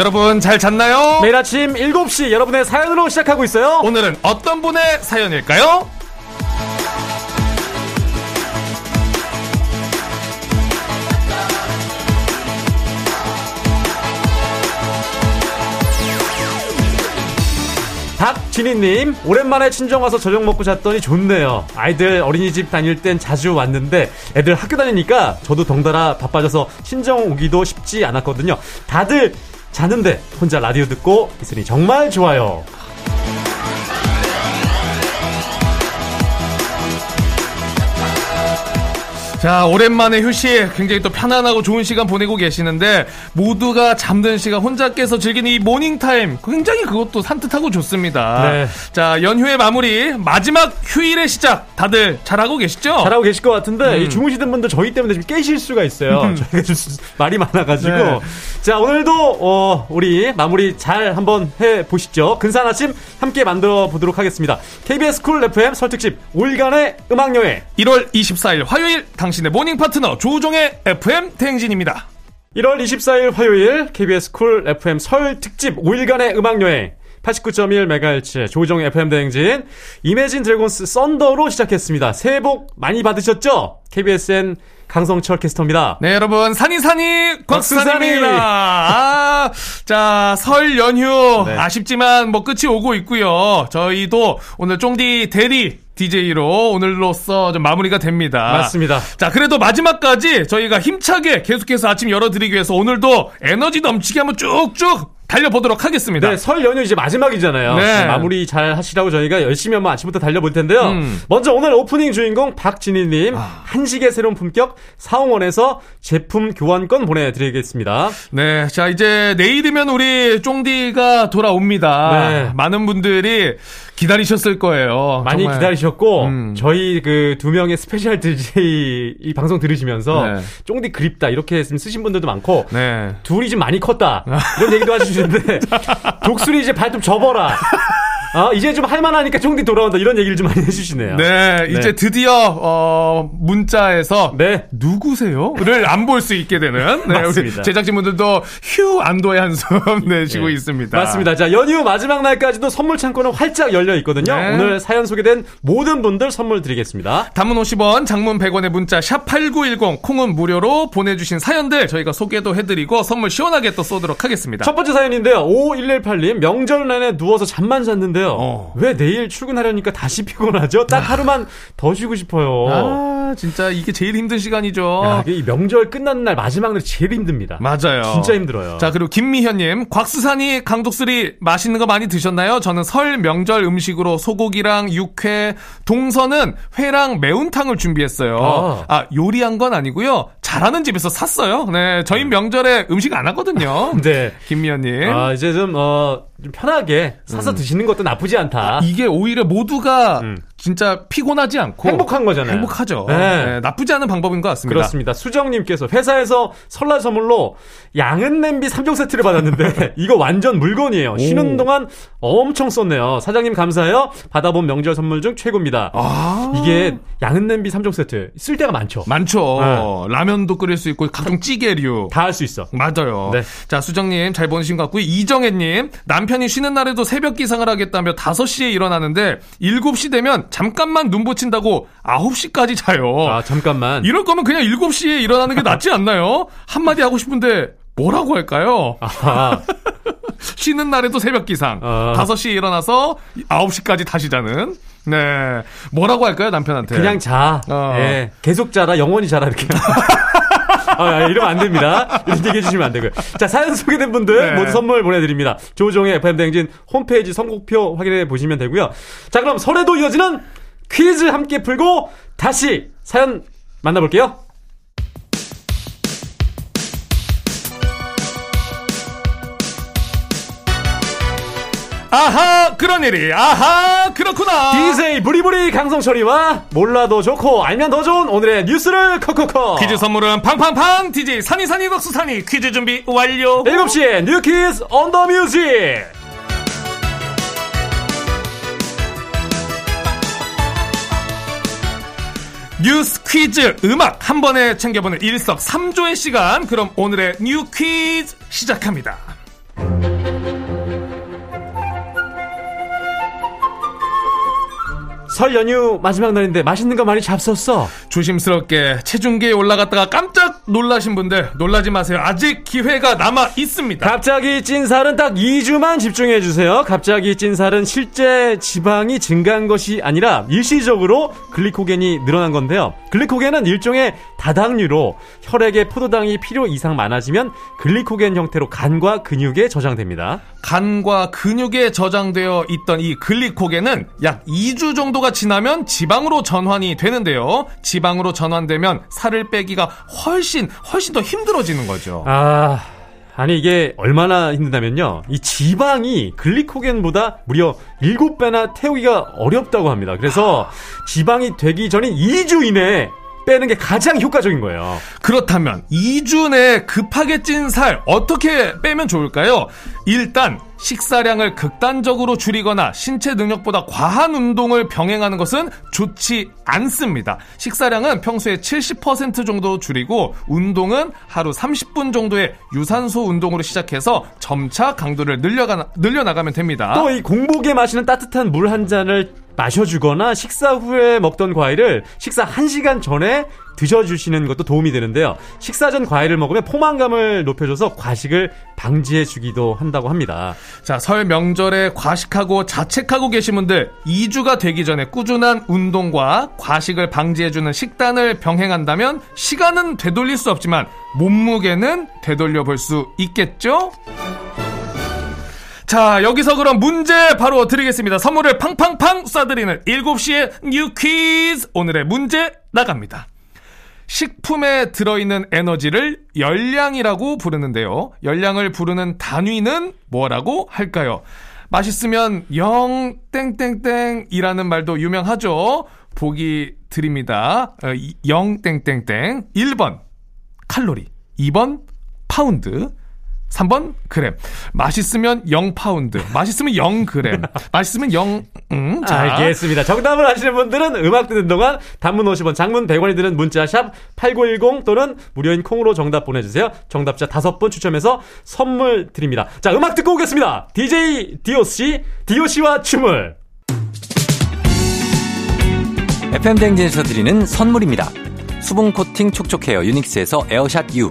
여러분 잘 잤나요? 매일 아침 7시 여러분의 사연으로 시작하고 있어요. 오늘은 어떤 분의 사연일까요? 박진희님, 오랜만에 친정 와서 저녁 먹고 잤더니 좋네요. 아이들 어린이집 다닐 땐 자주 왔는데 애들 학교 다니니까 저도 덩달아 바빠져서 친정 오기도 쉽지 않았거든요. 다들 자는데 혼자 라디오 듣고 있으니 정말 좋아요. 자, 오랜만에 휴식. 굉장히 또 편안하고 좋은 시간 보내고 계시는데, 모두가 잠든 시간 혼자 깨서 즐기는 이 모닝타임. 굉장히 그것도 산뜻하고 좋습니다. 네. 자, 연휴의 마무리. 마지막 휴일의 시작. 다들 잘하고 계시죠? 잘하고 계실 것 같은데 음. 이 주무시던 분들 저희 때문에 지금 깨실 수가 있어요. 저희가 좀 말이 많아가지고 네. 자 오늘도 어, 우리 마무리 잘 한번 해 보시죠. 근사한 아침 함께 만들어 보도록 하겠습니다. KBS 쿨 FM 설특집 5일간의 음악 여행 1월 24일 화요일 당신의 morning 파트너 조우종의 FM 대행진입니다. 1월 24일 화요일 KBS 쿨 FM 설 특집 5일간의 음악 여행 89.1MHz 조우종의 FM 대행진 이매진 드래곤스 썬더로 시작했습니다. 새해 복 많이 받으셨죠? KBSN 강성철 캐스터입니다. 네, 여러분, 산이산이 곽수산입니다. 아, 자, 설 연휴. 네. 아쉽지만 뭐 끝이 오고 있고요. 저희도 오늘 쫑디 대리 DJ로 오늘로써 좀 마무리가 됩니다. 맞습니다. 자, 그래도 마지막까지 저희가 힘차게 계속해서 아침 열어드리기 위해서 오늘도 에너지 넘치게 한번 쭉쭉 달려보도록 하겠습니다. 네, 설 연휴 이제 마지막이잖아요. 네. 마무리 잘 하시라고 저희가 열심히 한번 아침부터 달려볼 텐데요. 음. 먼저 오늘 오프닝 주인공 박진희님 아. 한식의 새로운 품격 사옹원에서 제품 교환권 보내드리겠습니다. 네, 자 이제 내일이면 우리 쫑디가 돌아옵니다. 네. 많은 분들이 기다리셨을 거예요. 많이 정말. 기다리셨고 음. 저희 그 두 명의 special DJ 이 방송 들으시면서 네. 쫑디 그립다 이렇게 좀 쓰신 분들도 많고 네. 둘이 좀 많이 컸다 이런 얘기도 해주시는데 독수리 이제 발좀 접어라. 어, 이제 좀 할만하니까 쫑디 돌아온다 이런 얘기를 좀 많이 해주시네요. 네, 이제 드디어 어 문자에서 네. 누구세요?를 안 볼 수 있게 되는 네, 우리 맞습니다. 제작진분들도 휴 안도의 한숨 내쉬고 네. 있습니다. 맞습니다. 자, 연휴 마지막 날까지도 선물 창고는 활짝 열려 있거든요. 네. 오늘 사연 소개된 모든 분들 선물 드리겠습니다. 단문 50원, 장문 100원의 문자 샵 8910 콩은 무료로 보내주신 사연들 저희가 소개도 해드리고 선물 시원하게 또 쏘도록 하겠습니다. 첫 번째 사연인데요. 5118님, 명절 내내 누워서 잠만 잤는데 요. 어. 왜 내일 출근하려니까 다시 피곤하죠? 딱 하루만 더 쉬고 싶어요. 아, 진짜 이게 제일 힘든 시간이죠. 야, 이 명절 끝나는 날 마지막 날 제일 힘듭니다. 맞아요. 진짜 힘들어요. 자, 그리고 김미현님, 곽수산이 강독수리 맛있는 거 많이 드셨나요? 저는 설 명절 음식으로 소고기랑 육회, 동서는 회랑 매운탕을 준비했어요. 아, 요리한 건 아니고요. 잘하는 집에서 샀어요. 네, 저희 명절에 음식 안 하거든요. 네. 김미현님. 아, 이제 좀, 어, 좀 편하게 사서 드시는 것도 나쁘지 않다. 이게 오히려 모두가 음. 진짜 피곤하지 않고 행복한 거잖아요. 행복하죠. 네. 네, 나쁘지 않은 방법인 것 같습니다. 그렇습니다. 수정님께서 회사에서 설날 선물로 양은 냄비 3종 세트를 받았는데 이거 완전 물건이에요. 쉬는 동안 엄청 썼네요. 사장님 감사해요. 받아본 명절 선물 중 최고입니다. 아. 이게 양은 냄비 3종 세트 쓸 때가 많죠. 많죠. 라면도 끓일 수 있고 각종 찌개류. 다 할 수 있어. 맞아요. 네. 자, 수정님 잘 보내신 것 같고요. 이정혜님, 남편이 쉬는 날에도 새벽 기상을 하겠다며 5시에 일어나는데 7시 되면 잠깐만 눈 붙인다고 9시까지 자요. 아, 잠깐만. 이럴 거면 그냥 7시에 일어나는 게 낫지 않나요? 한마디 하고 싶은데 뭐라고 할까요? 아, 쉬는 날에도 새벽 기상. 어. 5시에 일어나서 9시까지 다시 자는. 네. 뭐라고 할까요, 남편한테? 그냥 자. 어. 예. 계속 자라, 영원히 자라, 이렇게. 아, 아, 이러면 안 됩니다. 이런 얘기 해 주시면 안 되고요. 자, 사연 소개된 분들 네. 모두 선물 보내드립니다. 조종의 FM대행진 홈페이지 선곡표 확인해 보시면 되고요. 자, 그럼 설에도 이어지는 퀴즈 함께 풀고 다시 사연 만나볼게요. 아하, 그런 일이. 아하, 그렇구나. DJ 부리부리 강성철이와 몰라도 좋고 알면 더 좋은 오늘의 뉴스를 콕콕콕. 퀴즈 선물은 팡팡팡 DJ 산이산이 덕수산이 퀴즈 준비 완료 7시에 new quiz on the music. 뉴스 퀴즈 음악 한 번에 챙겨보는 일석삼조의 시간 그럼 오늘의 뉴 퀴즈 시작합니다 설 연휴 마지막 날인데 맛있는 거 많이 잡숴서 조심스럽게 체중계에 올라갔다가 깜짝 놀라신 분들 놀라지 마세요. 아직 기회가 남아 있습니다. 갑자기 찐 살은 딱 2주만 집중해 주세요. 갑자기 찐 살은 실제 지방이 증가한 것이 아니라 일시적으로 글리코겐이 늘어난 건데요. 글리코겐은 일종의 다당류로 혈액에 포도당이 필요 이상 많아지면 글리코겐 형태로 간과 근육에 저장됩니다. 간과 근육에 저장되어 있던 이 글리코겐은 약 2주 정도가 지나면 지방으로 전환이 되는데요. 지방으로 전환되면 살을 빼기가 훨씬 훨씬 더 힘들어지는 거죠. 아, 아니 이게 얼마나 힘든다면요. 이 지방이 글리코겐보다 무려 7배나 태우기가 어렵다고 합니다. 그래서 지방이 되기 전인 2주 이내에 빼는 게 가장 효과적인 거예요. 그렇다면 2주 내에 급하게 찐 살 어떻게 빼면 좋을까요? 일단 식사량을 극단적으로 줄이거나 신체 능력보다 과한 운동을 병행하는 것은 좋지 않습니다. 식사량은 평소에 70% 정도 줄이고 운동은 하루 30분 정도의 유산소 운동으로 시작해서 점차 강도를 늘려가, 늘려나가면 됩니다. 또 이 공복에 마시는 따뜻한 물 한 잔을 마셔주거나 식사 후에 먹던 과일을 식사 1시간 전에 드셔주시는 것도 도움이 되는데요. 식사 전 과일을 먹으면 포만감을 높여줘서 과식을 방지해주기도 한다고 합니다. 자, 설 명절에 과식하고 자책하고 계신 분들 2주가 되기 전에 꾸준한 운동과 과식을 방지해주는 식단을 병행한다면 시간은 되돌릴 수 없지만 몸무게는 되돌려 볼 수 있겠죠? 자, 여기서 그럼 문제 바로 드리겠습니다. 선물을 팡팡팡 쏴드리는 7시의 뉴 퀴즈. 오늘의 문제 나갑니다. 식품에 들어있는 에너지를 열량이라고 부르는데요. 열량을 부르는 단위는 뭐라고 할까요? 맛있으면 영 땡땡땡이라는 말도 유명하죠. 보기 드립니다. 어, 영 땡땡땡. 1번 칼로리, 2번 파운드, 3번 그램. 맛있으면 0파운드. 맛있으면 0그램. 맛있으면 0 음, 자. 알겠습니다. 정답을 아시는 분들은 음악 듣는 동안 단문 50원, 장문 100원이 드는 문자 샵 8910 또는 무료인 콩으로 정답 보내 주세요. 정답자 5분 추첨해서 선물 드립니다. 자, 음악 듣고 오겠습니다. DJ 디오씨, 디오씨와 춤을 FM 대행진에서 드리는 선물입니다. 수분 코팅 촉촉 헤어 유닉스에서 에어샷 U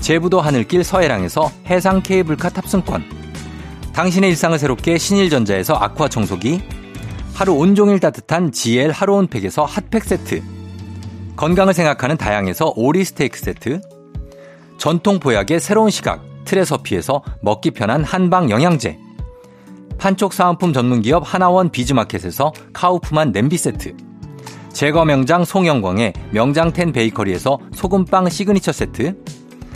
제부도 하늘길 서해랑에서 해상 케이블카 탑승권. 당신의 일상을 새롭게 신일전자에서 아쿠아 청소기. 하루 온종일 따뜻한 GL 하루 온팩에서 핫팩 세트. 건강을 생각하는 다양에서 오리 스테이크 세트. 전통 보약의 새로운 시각 트레서피에서 먹기 편한 한방 영양제. 판촉 사은품 전문기업 하나원 비즈마켓에서 카우프만 냄비 세트. 제과 명장 송영광의 명장텐 베이커리에서 소금빵 시그니처 세트.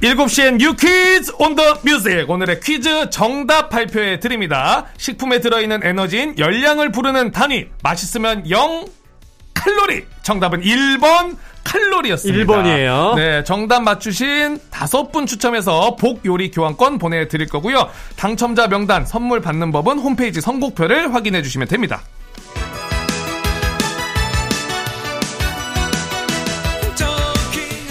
7시엔 뉴 퀴즈 on the music 오늘의 퀴즈 정답 발표해 드립니다. 식품에 들어있는 에너지인 열량을 부르는 단위 맛있으면 0 칼로리. 정답은 1번 칼로리였습니다. 1번이에요. 네, 정답 맞추신 다섯 분 추첨해서 복 요리 교환권 보내드릴 거고요. 당첨자 명단 선물 받는 법은 홈페이지 선곡표를 확인해 주시면 됩니다.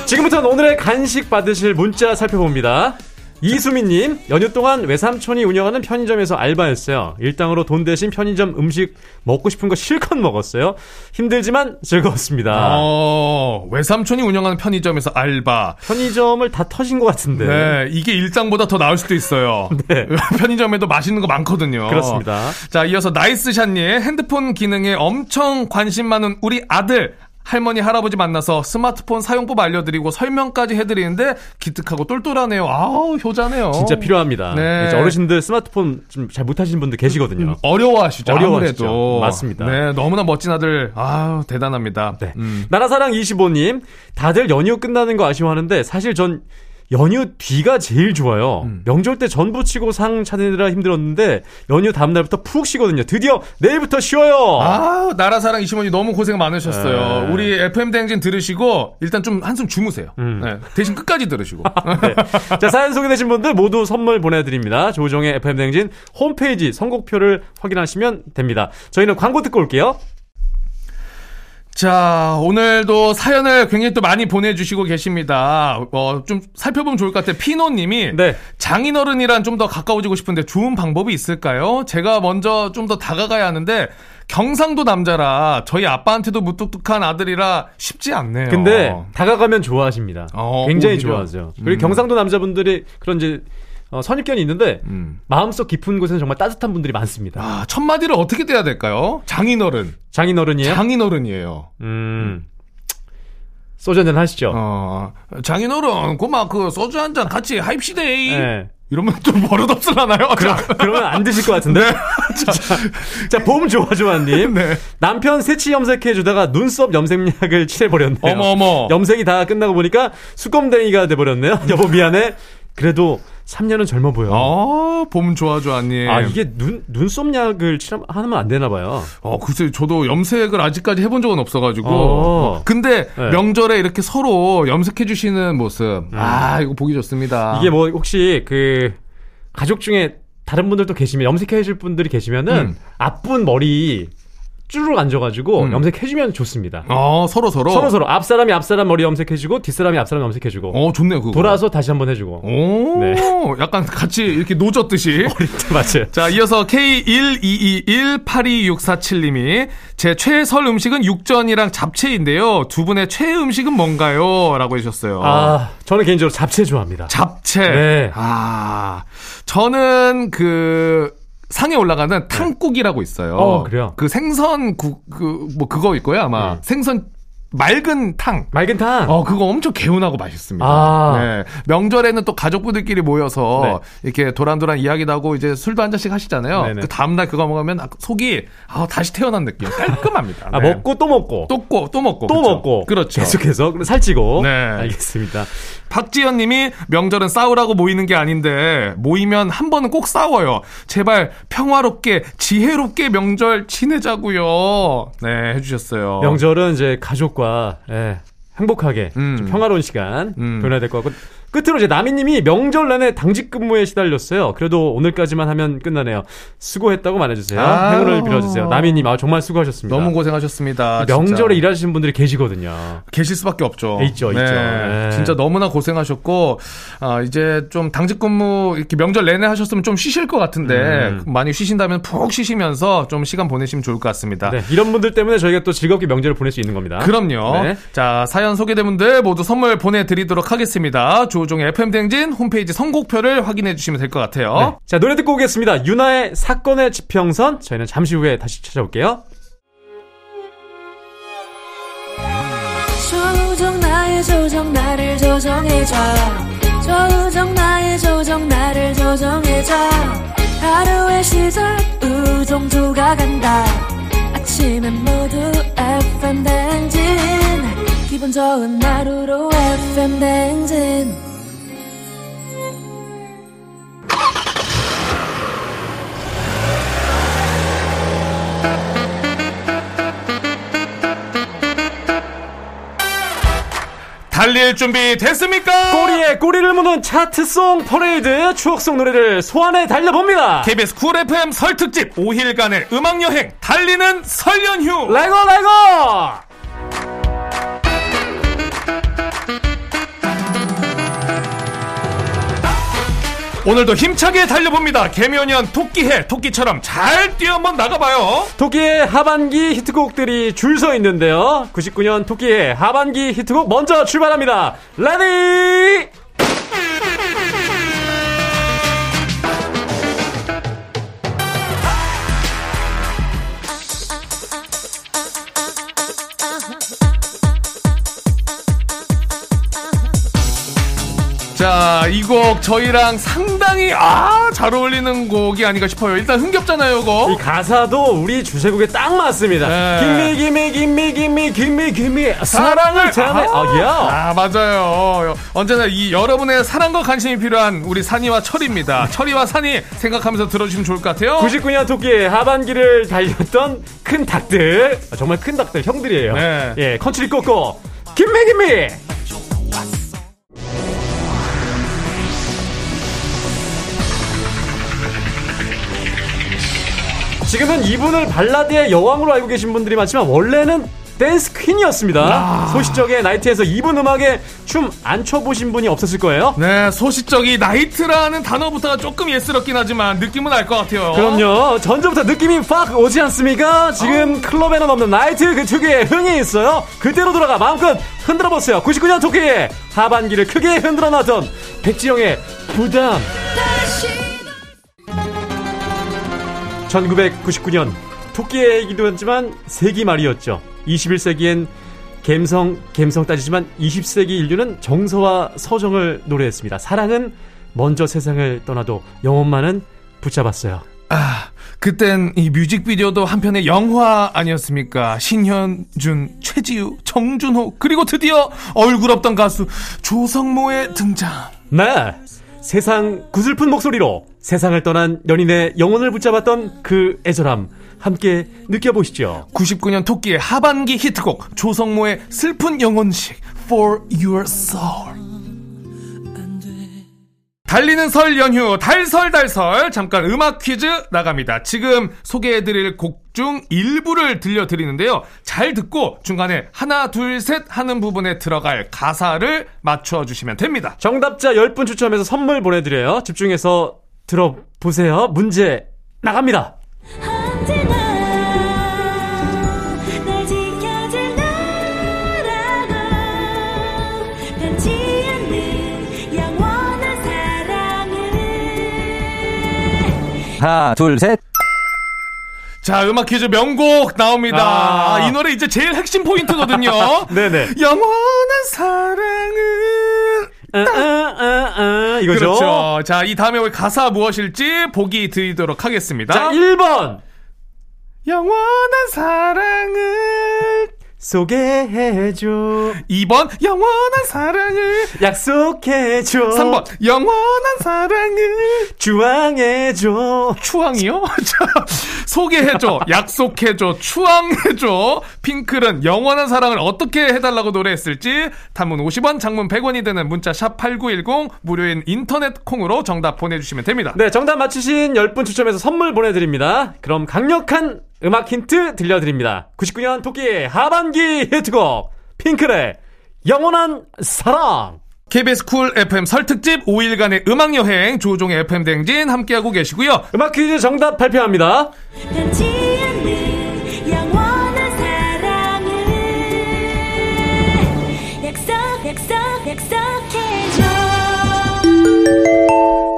지금부터는 오늘의 간식 받으실 문자 살펴봅니다. 이수민님, 연휴 동안 외삼촌이 운영하는 편의점에서 알바했어요. 일당으로 돈 대신 편의점 음식 먹고 싶은 거 실컷 먹었어요. 힘들지만 즐거웠습니다. 어, 외삼촌이 운영하는 편의점에서 알바. 편의점을 다 터진 것 같은데. 네, 이게 일당보다 더 나을 수도 있어요. 네. 편의점에도 맛있는 거 많거든요. 그렇습니다. 자, 이어서 나이스샷님 핸드폰 기능에 엄청 관심 많은 우리 아들 할머니 할아버지 만나서 스마트폰 사용법 알려드리고 설명까지 해드리는데 기특하고 똘똘하네요. 아우 효자네요. 진짜 필요합니다. 네. 어르신들 스마트폰 좀 잘 못하시는 분들 계시거든요. 어려워하시죠. 어려워하시죠. 아무래도. 맞습니다. 네, 너무나 멋진 아들. 아우 대단합니다. 네. 음. 나라사랑 25님, 다들 연휴 끝나는 거 아쉬워하는데 사실 전 연휴 뒤가 제일 좋아요. 음. 명절 때 전부 치고 상 차느라 힘들었는데 연휴 다음 날부터 푹 쉬거든요. 드디어 내일부터 쉬어요. 아, 나라 사랑 이시원이 너무 고생 많으셨어요. 네. 우리 FM 대행진 들으시고 일단 좀 한숨 주무세요. 음. 네, 대신 끝까지 들으시고. 네. 자, 사연 소개되신 분들 모두 선물 보내 드립니다. 조종의 FM 댕진 홈페이지 선곡표를 확인하시면 됩니다. 저희는 광고 듣고 올게요. 자, 오늘도 사연을 굉장히 또 많이 보내주시고 계십니다. 어, 좀 살펴보면 좋을 것 같아요. 피노님이 네. 장인어른이랑 좀 더 가까워지고 싶은데 좋은 방법이 있을까요? 제가 먼저 좀 더 다가가야 하는데 경상도 남자라 저희 아빠한테도 무뚝뚝한 아들이라 쉽지 않네요. 근데 다가가면 좋아하십니다. 어, 굉장히 오히려. 좋아하죠. 그리고 음. 경상도 남자분들이 그런 이제 어, 선입견이 있는데 음. 마음속 깊은 곳에는 정말 따뜻한 분들이 많습니다. 아, 첫 마디를 어떻게 떼야 될까요? 장인어른. 장인어른이에요? 장인어른이에요. 음. 소주 한잔 하시죠. 어, 장인어른, 고마 그 소주 한 잔 같이 하입시다. 네. 이러면 좀 버릇없을라나요? 그럼, 그러면 안 드실 것 같은데? 자, 자, 봄 좋아좋아님. 네. 남편 새치 염색해 주다가 눈썹 염색약을 칠해버렸네요. 어머, 어머. 염색이 다 끝나고 보니까 수검댕이가 돼버렸네요. 여보, 미안해. 그래도 3년은 젊어 보여. 어, 봄 좋아 좋아님. 아, 이게 눈, 눈썹약을 칠하면 안 되나 봐요. 어, 글쎄, 저도 염색을 아직까지 해본 적은 없어 가지고. 어. 근데 네. 명절에 이렇게 서로 염색해 주시는 모습. 아, 이거 보기 좋습니다. 이게 뭐, 혹시 그, 가족 중에 다른 분들도 계시면, 염색해 줄 분들이 계시면은, 음. 앞분 머리 쭈르륵 앉아가지고, 음. 염색해주면 좋습니다. 어, 서로 서로. 서로 서로 앞사람이 앞사람 머리 염색해주고 뒷사람이 앞사람 염색해주고 어, 좋네요, 그거. 돌아서 다시 한번 해주고 오, 네. 약간 같이 이렇게 노졌듯이. 맞아요. 자, 이어서 K122182647님이 제 최애설 음식은 육전이랑 잡채인데요. 두 분의 최애 음식은 뭔가요? 라고 해주셨어요. 아 저는 개인적으로 잡채 좋아합니다. 잡채. 네. 아, 저는 그 상에 올라가는 탕국이라고 있어요. 어, 그래요? 그 생선 국 그 뭐 그거 있고요 아마 네. 생선 맑은 탕. 맑은 탕. 어, 그거 엄청 개운하고 맛있습니다. 아. 네. 명절에는 또 가족분들끼리 모여서 네. 이렇게 도란도란 이야기도 하고 이제 술도 한 잔씩 하시잖아요. 네네. 그 다음날 그거 먹으면 아, 속이 아, 다시 태어난 느낌. 깔끔합니다. 아 네. 먹고 또 먹고 또, 꼬, 또 먹고. 또 그쵸? 먹고 그렇죠. 계속해서 살찌고. 네. 알겠습니다. 박지연 님이 명절은 싸우라고 모이는 게 아닌데 모이면 한 번은 꼭 싸워요. 제발 평화롭게 지혜롭게 명절 지내자고요. 네, 해 주셨어요. 명절은 이제 가족 과 예, 행복하게 음. 좀 평화로운 시간 음. 보내야 될 것 같고 끝으로 이제 나미님이 명절 내내 당직 근무에 시달렸어요. 그래도 오늘까지만 하면 끝나네요. 수고했다고 말해주세요. 아유. 행운을 빌어주세요. 나미님 아 정말 수고하셨습니다. 너무 고생하셨습니다. 명절에 진짜. 일하시는 분들이 계시거든요. 계실 수밖에 없죠. 있죠, 있죠. 네. 진짜 너무나 고생하셨고, 아, 이제 좀 당직 근무, 이렇게 명절 내내 하셨으면 좀 쉬실 것 같은데, 음. 많이 쉬신다면 푹 쉬시면서 좀 시간 보내시면 좋을 것 같습니다. 네, 이런 분들 때문에 저희가 또 즐겁게 명절을 보낼 수 있는 겁니다. 그럼요. 네. 자, 사연 소개된 분들 모두 선물 보내드리도록 하겠습니다. 조 종의 FM댕진 홈페이지 선곡표를 확인해 주시면 될 것 같아요. 네. 자, 노래 듣고 오겠습니다. 유나의 사건의 지평선. 저희는 잠시 후에 다시 찾아올게요. 조정 나의 조정 나를 조정해줘 조정 나의 조정 나를 조정해줘 하루의 시절 우정조가 간다 아침엔 모두 FM 댕진 기분 좋은 하루로 FM 댕진 달릴 준비 됐습니까? 꼬리에 꼬리를 무는 차트송 퍼레이드 추억송 노래를 소환해 달려봅니다. KBS 쿨 FM 설 특집 5일간의 음악 여행 달리는 설 연휴. Let's go let's go. 오늘도 힘차게 달려봅니다. 계묘년 토끼해 토끼처럼 잘 뛰어 한번 나가봐요. 토끼의 하반기 히트곡들이 줄 서 있는데요. 99년 토끼의 하반기 히트곡 먼저 출발합니다. Ready! 자, 이 곡 저희랑 상당히 아, 잘 어울리는 곡이 아닌가 싶어요. 일단 흥겹잖아요, 이거. 이 가사도 우리 주제곡에 딱 맞습니다. 네. Gimme gimme gimme gimme gimme gimme 사랑을 전해. 아, 아, 야. 아, 맞아요. 언제나 이 여러분의 사랑과 관심이 필요한 우리 산이와 철입니다. 철이와 산이 생각하면서 들어주시면 좋을 것 같아요. 99년 토끼의 하반기를 달렸던 큰 닭들 아, 정말 큰 닭들 형들이에요. 네. 예, 컨트리 꼬꼬 Gimme Gimme. 지금은 이분을 발라드의 여왕으로 알고 계신 분들이 많지만 원래는 댄스 queen이었습니다. 아. 소시적의 나이트에서 이분 음악에 춤 안 춰보신 분이 없었을 거예요. 네, 소시적이 나이트라는 단어부터가 조금 예스럽긴 하지만 느낌은 알 것 같아요. 그럼요. 전부터 느낌이 팍 오지 않습니까? 지금 클럽에는 없는 나이트 그 특유의 흥이 있어요. 그대로 돌아가 마음껏 흔들어 보세요. 99년 토끼의 하반기를 크게 흔들어 놨던 백지영의 부담. 1999년 토끼의 얘기도 했지만 세기 말이었죠. 21세기엔 감성, 감성 따지지만 20세기 인류는 정서와 서정을 노래했습니다. 사랑은 먼저 세상을 떠나도 영혼만은 붙잡았어요. 아, 그땐 이 뮤직비디오도 한편의 영화 아니었습니까? 신현준, 최지우, 정준호, 그리고 드디어 얼굴 없던 가수 조성모의 등장. 네. 세상 구슬픈 목소리로 세상을 떠난 연인의 영혼을 붙잡았던 그 애절함 함께 느껴보시죠. 99년 토끼의 하반기 히트곡 조성모의 슬픈 영혼식 For Your Soul. 달리는 설 연휴 달설달설 잠깐 음악 퀴즈 나갑니다. 지금 소개해드릴 곡 중 일부를 들려드리는데요. 잘 듣고 중간에 하나 둘 셋 하는 부분에 들어갈 가사를 맞춰주시면 됩니다. 정답자 10분 추첨해서 선물 보내드려요. 집중해서 들어보세요. 문제 나갑니다. 하나, 둘, 셋. 자 음악 퀴즈 명곡 나옵니다. 아. 아, 이 노래 이제 제일 핵심 포인트거든요. 네네. 영원한 사랑은 아, 아, 아, 아, 이거죠. 그렇죠. 자, 이 다음에 올 가사 무엇일지 보기 드리도록 하겠습니다. 자, 1번. 영원한 사랑을 소개해줘. 2번 영원한 사랑을 약속해줘. 3번 영원한 사랑을 주황해줘. 추앙이요? 자, 소개해줘, 약속해줘, 추앙해줘. 핑클은 영원한 사랑을 어떻게 해달라고 노래했을지 단문 50원, 장문 100원이 되는 문자 샵 #8910 무료인 인터넷 콩으로 정답 보내주시면 됩니다. 네, 정답 맞히신 10분 추첨해서 선물 보내드립니다. 그럼 강력한 음악 힌트 들려드립니다. 99년 토끼의 하반기 히트곡, 핑클의 영원한 사랑. KBS 쿨 FM 설 특집 5일간의 음악 여행 조종의 FM 댕진 함께하고 계시고요. 음악 퀴즈 정답 발표합니다.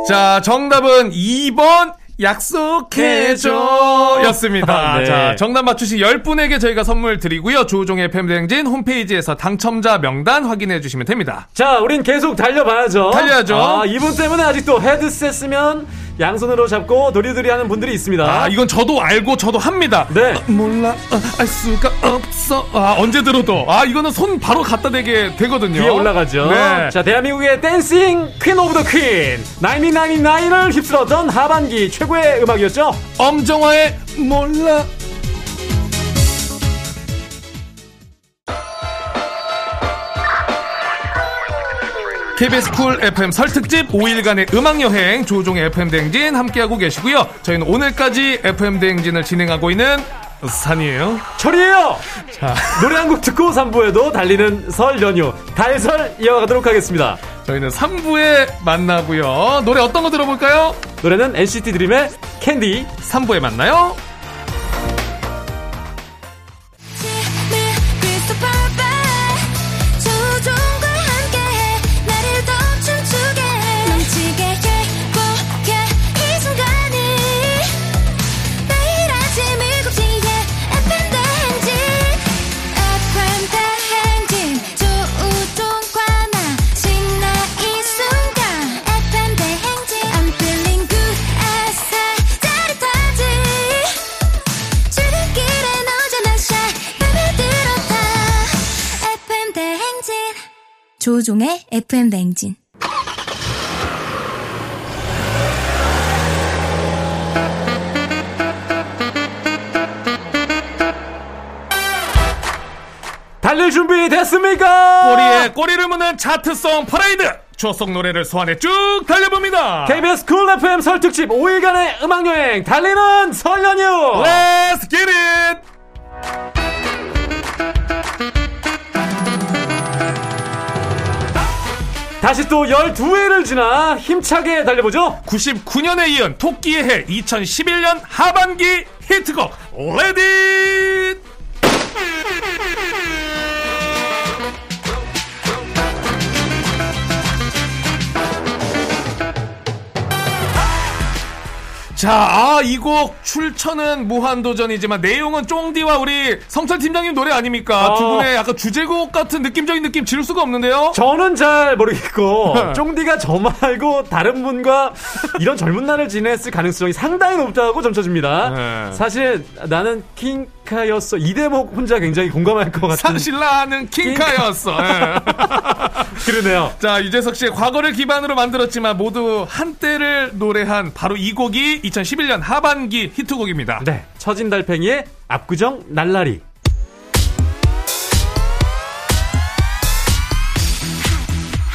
자, 정답은 2번 약속해줘 였습니다. 네. 자, 정답 맞추신 10분에게 저희가 선물 드리고요. 조우종의 FM대행진 홈페이지에서 당첨자 명단 확인해 주시면 됩니다. 자, 우린 계속 달려봐야죠. 달려야죠. 아, 이분 때문에 아직도 헤드셋 쓰면 양손으로 잡고 도리도리 하는 분들이 있습니다. 아, 이건 저도 알고 저도 합니다. 네. 아, 몰라, 아, 알 수가 없어. 아, 언제 들어도. 아, 이거는 손 바로 갖다 대게 되거든요. 위에 올라가죠. 네. 자, 대한민국의 dancing queen of the queen. 1999을 휩쓸었던 하반기 최고의 음악이었죠. 엄정화의 몰라. KBS 쿨 FM 설 특집 5일간의 음악 여행 조종의 FM 대행진 함께하고 계시고요. 저희는 오늘까지 FM 대행진을 진행하고 있는 산이에요. 철이에요! 노래 한 곡 듣고 3부에도 달리는 설 연휴, 달설 이어가도록 하겠습니다. 저희는 3부에 만나고요. 노래 어떤 거 들어볼까요? 노래는 NCT 드림의 캔디. 3부에 만나요. 조우종의 FM 대행진 달릴 준비 됐습니까? 꼬리에 꼬리를 무는 차트 song 퍼레이드! 추억 노래를 소환해 쭉 달려봅니다. KBS 쿨 FM 설 특집 5일간의 음악여행 달리는 설 연휴! Let's get it! 다시 또 12해를 지나 힘차게 달려보죠. 99년에 이은 토끼의 해 2011년 하반기 히트곡 ready 자, 아, 이 곡 출처는 무한도전이지만 내용은 쫑디와 우리 성철 팀장님 노래 아닙니까? 어. 두 분의 약간 주제곡 같은 느낌적인 느낌 지를 수가 없는데요? 저는 잘 모르겠고 쫑디가 저 말고 다른 분과 이런 젊은 날을 지냈을 가능성이 상당히 높다고 점쳐집니다. 네. 사실 나는 킹카였어 이 대목 혼자 굉장히 공감할 것 같은 사실 나는 킹카였어. 예. 그러네요. 자, 유재석 씨의 과거를 기반으로 만들었지만 모두 한때를 노래한 바로 이 곡이 2011년 하반기 히트곡입니다. 네, 처진 달팽이의 압구정 날라리.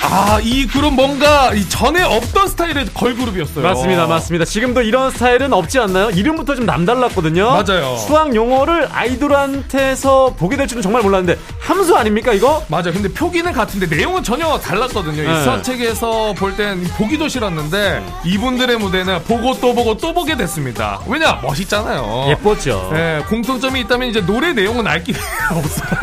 아, 이 그룹 뭔가 이 전에 없던 스타일의 걸그룹이었어요. 맞습니다, 맞습니다. 지금도 이런 스타일은 없지 않나요? 이름부터 좀 남달랐거든요. 맞아요. 수학 용어를 아이돌한테서 보게 될 줄은 정말 몰랐는데 함수 아닙니까 이거? 맞아요. 근데 표기는 같은데 내용은 전혀 달랐거든요. 이 네. 수학책에서 볼 땐 보기도 싫었는데 이분들의 무대는 보고 또 보고 또 보게 됐습니다. 왜냐? 멋있잖아요. 예뻤죠. 네, 공통점이 있다면 이제 노래 내용은 알 길이 없어요.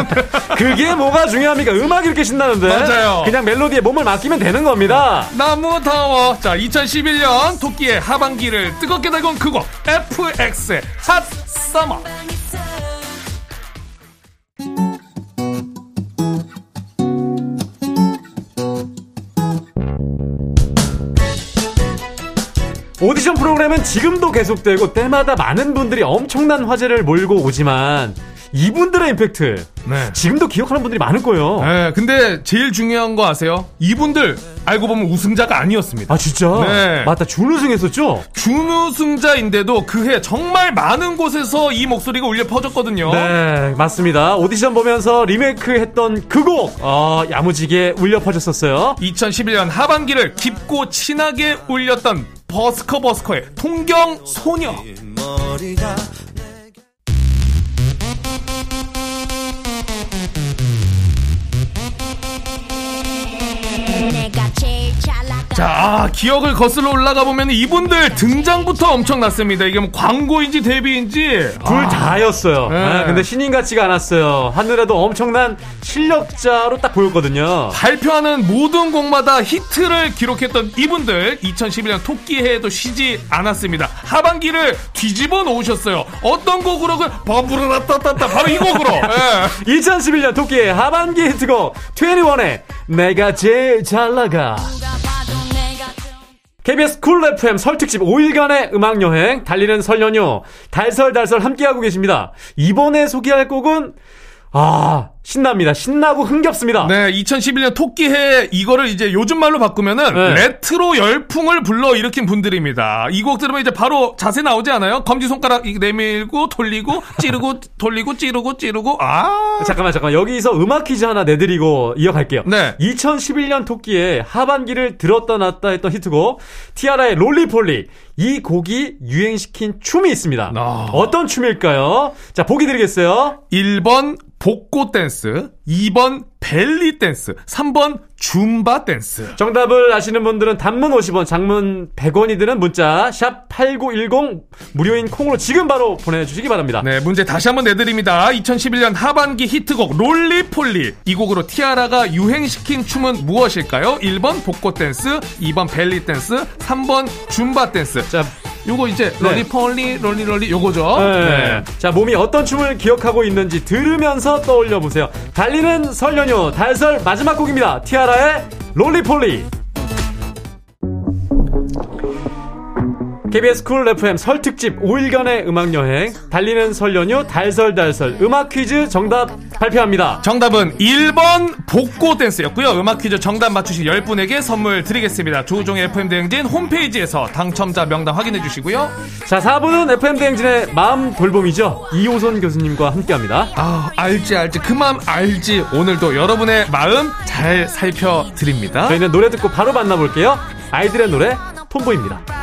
그게 뭐가 중요합니까? 음악이 이렇게 신나는데. 맞아요. 그냥 멜로디에 몸을 맡기면 되는 겁니다. 나무 더워. 자, 2011년 토끼의 하반기를 뜨겁게 달군 그곡 FX의 핫 서머. 오디션 프로그램은 지금도 계속되고 때마다 많은 분들이 엄청난 화제를 몰고 오지만 이분들의 임팩트 네. 지금도 기억하는 분들이 많을 거예요. 네, 근데 제일 중요한 거 아세요? 이분들 알고 보면 우승자가 아니었습니다. 아 진짜? 네. 맞다 준우승했었죠? 준우승자인데도 그해 정말 많은 곳에서 이 목소리가 울려 퍼졌거든요. 네 맞습니다. 오디션 보면서 리메이크했던 그 곡 어, 야무지게 울려 퍼졌었어요. 2011년 하반기를 깊고 친하게 울렸던 버스커 버스커의 통경 소녀. 내가 제일 잘 자, 아, 기억을 거슬러 올라가 보면 이분들 등장부터 엄청났습니다. 이게 뭐 광고인지 데뷔인지 둘 다였어요. 네. 아, 근데 신인 같지가 않았어요. 하늘에도 엄청난 실력자로 딱 보였거든요. 발표하는 모든 곡마다 히트를 기록했던 이분들 2011년 토끼해에도 쉬지 않았습니다. 하반기를 뒤집어 놓으셨어요. 어떤 곡으로 그 버브르라따따따 바로 이 곡으로. 예. 2011년 토끼의 하반기 히트곡 21의 내가 제일 잘 나가. KBS 쿨 FM 설 특집 5일간의 음악 여행 달리는 설 연휴 달설달설 함께하고 계십니다. 이번에 소개할 곡은 아 신납니다. 신나고 흥겹습니다. 네, 2011년 토끼해 이거를 이제 요즘 말로 바꾸면은 네. 레트로 열풍을 불러 일으킨 분들입니다. 이 곡 들으면 이제 바로 자세 나오지 않아요? 검지 손가락 내밀고 돌리고 찌르고 돌리고 찌르고 찌르고 아 잠깐만 잠깐만 여기서 음악 퀴즈 하나 내드리고 이어갈게요. 네. 2011년 토끼에 하반기를 들었다 놨다 했던 히트곡 티아라의 롤리폴리 이 곡이 유행시킨 춤이 있습니다. 아. 어떤 춤일까요? 자 보기 드리겠어요. 1번 복고 댄스, 2번 벨리 댄스, 3번 줌바 댄스. 정답을 아시는 분들은 단문 50원, 장문 100원이 드는 문자 샵 8910 무료인 콩으로 지금 바로 보내주시기 바랍니다. 네, 문제 다시 한번 내드립니다. 2011년 하반기 히트곡 롤리폴리. 이 곡으로 티아라가 유행시킨 춤은 무엇일까요? 1번 복고 댄스, 2번 벨리 댄스, 3번 줌바 댄스. 자, 요거 이제 롤리 폴리, 롤리 롤리 요거죠. 네. 자, 몸이 어떤 춤을 기억하고 있는지 들으면서 떠올려 보세요. 달리는 설 연휴 달설 마지막 곡입니다. 티아라의 롤리 폴리. KBS 쿨 FM 설 특집 5일간의 음악 여행 달리는 설 연휴 달설달설 음악 퀴즈 정답 발표합니다. 정답은 1번 복고 댄스였고요. 음악 퀴즈 정답 맞추신 10분에게 선물 드리겠습니다. 조우종의 FM대행진 홈페이지에서 당첨자 명단 확인해 주시고요. 자, 4부는 FM 대행진의 마음 돌봄이죠. 이호선 교수님과 함께 합니다. 아, 알지, 알지. 그 마음 알지. 오늘도 여러분의 마음 잘 살펴 드립니다. 저희는 노래 듣고 바로 만나볼게요. 아이들의 노래 톰보입니다.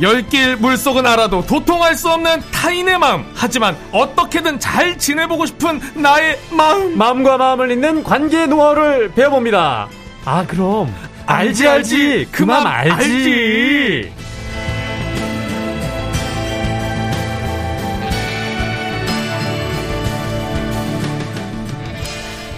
열길 물속은 알아도 도통할 수 없는 타인의 마음. 하지만 어떻게든 잘 지내보고 싶은 나의 마음. 마음과 마음을 잇는 관계 노하우를 배워봅니다. 아, 그럼. 알지, 알지. 그 마음 알지. 알지.